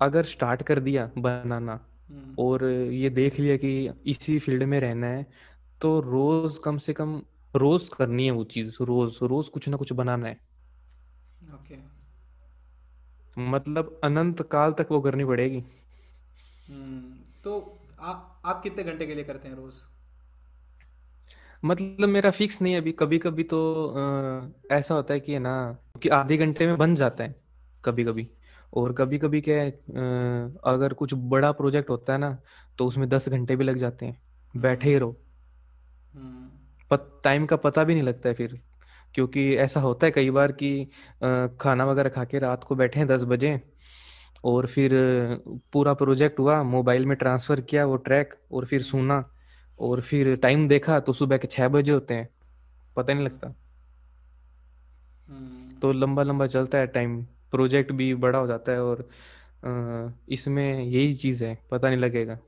अगर स्टार्ट कर दिया बनाना हम्म। और ये देख लिया कि इसी फ़ील्ड में रहना है तो रोज कम से कम रोज करनी है वो चीज़ रोज रोज कुछ ना कुछ बनाना है। ओके मतलब अनंत काल तक वो करनी पड़ेगी। हम्म तो आ, आप कितने घंटे के लिए करते हैं रोज? मतलब मेरा फिक्स नहीं है अभी। कभी कभी तो अ, ऐसा होता है कि है ना कि आधे घंटे में बन जाता है कभी कभी और कभी कभी क्या है अगर कुछ बड़ा प्रोजेक्ट होता है ना तो उसमें दस घंटे भी लग जाते हैं। बैठे ही हम्म रहो। टाइम का पता भी नहीं लगता है फिर। क्योंकि ऐसा होता है कई बार कि खाना वगैरह खा के रात को बैठे हैं दस बजे और फिर पूरा प्रोजेक्ट हुआ मोबाइल में ट्रांसफ़र किया वो ट्रैक और फिर सुना और फिर टाइम देखा तो सुबह के छह बजे होते हैं पता नहीं लगता। हम्म। तो लंबा लंबा चलता है टाइम प्रोजेक्ट भी बड़ा हो जाता है और इसमें यही चीज़ है पता नहीं लगेगा।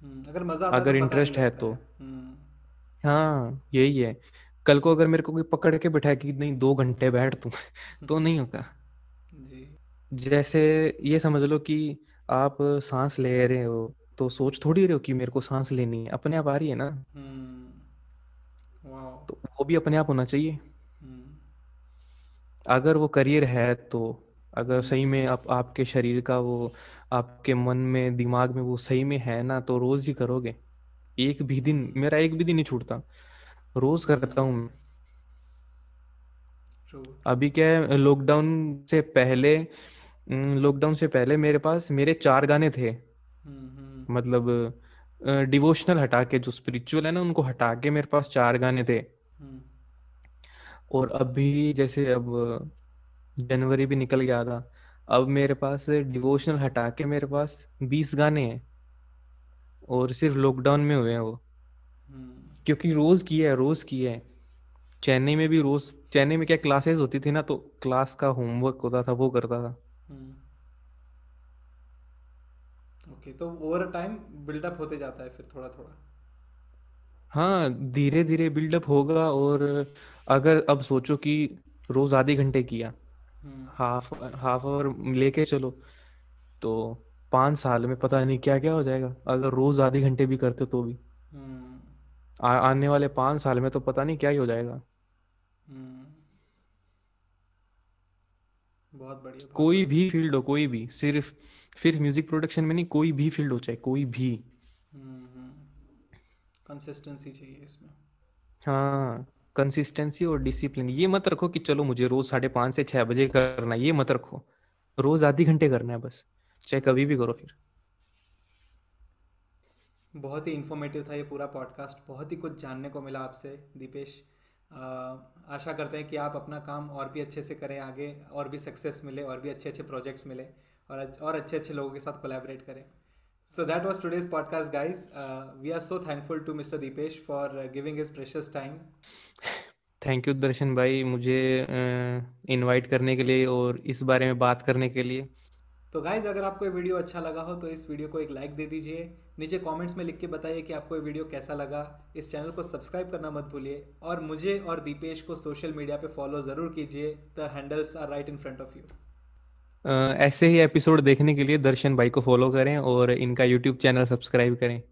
हम्म, अगर मज़ा तो अगर इंटरेस्ट है तो। है। हम्म। हाँ यही है। कल को अगर मेरे को कोई पकड़ के बिठाए कि नहीं दो घंटे बैठ तू तो नहीं होगा। जी। जैसे ये समझ लो कि आप सांस ले रहे हो तो सोच थोड़ी रहे हो कि मेरे को सांस लेनी है अपने आप आ रही है ना। हम्म तो वो भी अपने आप होना चाहिए। हम्म। अगर वो करियर है तो अगर हम्म। सही में आप आपके शरीर का वो आपके मन में दिमाग में वो सही में है ना तो रोज ही करोगे। एक भी दिन मेरा एक भी दिन नहीं छूटता। रोज करता हूँ मैं। अभी क्या है लॉकडाउन से पहले लॉकडाउन से पहले मेरे पास मेरे चार गाने थे। हम्म हम्म। मतलब डिवोशनल हटा के जो स्पिरिचुअल है ना उनको हटा के मेरे पास चार गाने थे। हम्म। और अभी जैसे अब जनवरी भी निकल गया था अब मेरे पास डिवोशनल हटा के मेरे पास बीस गाने हैं। और सिर्फ़ लॉकडाउन में हुए हैं वो। क्योंकि रोज किया है रोज किया है। चेन्नई में भी रोज चेन्नई में क्या क्लासेस होती थी ना तो क्लास का होमवर्क होता था वो करता था। हम्म। ओके तो ओवर टाइम बिल्डअप होते जाता है फिर थोड़ा थोड़ा हाँ धीरे धीरे बिल्डअप होगा और अगर अब सोचो कि रोज आधे घंटे किया हाफ़ हाफ़ आवर लेके चलो तो पाँच साल में पता नहीं क्या क्या हो जाएगा। अगर रोज आधे घंटे भी करते तो भी। हम्म। आ, आने वाले पाँच साल में तो पता नहीं क्या ही हो जाएगा। हम्म। बहुत बढ़िया बहुत कोई बढ़िया। भी फ़ील्ड हो कोई भी सिर्फ़ सिर्फ़ म्यूज़िक प्रोडक्शन में नहीं कोई भी फ़ील्ड हो चाहे कोई भी। हम्म हम्म। कंसिस्टेंसी चाहिए इसमें। हाँ कंसिस्टेंसी और डिसिप्लिन ये मत रखो कि चलो मुझे रोज साढ़े पाँच से छह बजे करना है ये मत रखो। रोज आधे घंटे करना है बस चाहे कभी भी करो फिर। बहुत ही इन्फॉर्मेटिव था ये पूरा पॉडकास्ट बहुत ही कुछ जानने को मिला आपसे दीपेश। आशा करते हैं कि आप अपना काम और भी अच्छे से करें आगे और भी सक्सेस मिले और भी अच्छे अच्छे प्रोजेक्ट्स मिले और और अच्छे अच्छे लोगों के साथ कोलैबोरेट करें। So that was today's podcast guys we are so thankful to mister Deepesh for giving his precious time thank you Darshan भाई मुझे इनवाइट uh, करने के लिए और इस बारे में बात करने के लिए। तो गाइज़ अगर आपको ये वीडियो अच्छा लगा हो तो इस वीडियो को एक लाइक दे दीजिए। नीचे कमेंट्स में लिख के बताइए कि आपको ये वीडियो कैसा लगा। इस चैनल को सब्सक्राइब करना मत भूलिए। और मुझे और दीपेश को सोशल मीडिया पे फॉलो ज़रूर कीजिए। The handles are right in front of you ऐसे ही एपिसोड देखने के लिए दर्शन भाई को फॉलो करें और इनका यूट्यूब चैनल सब्सक्राइब करें।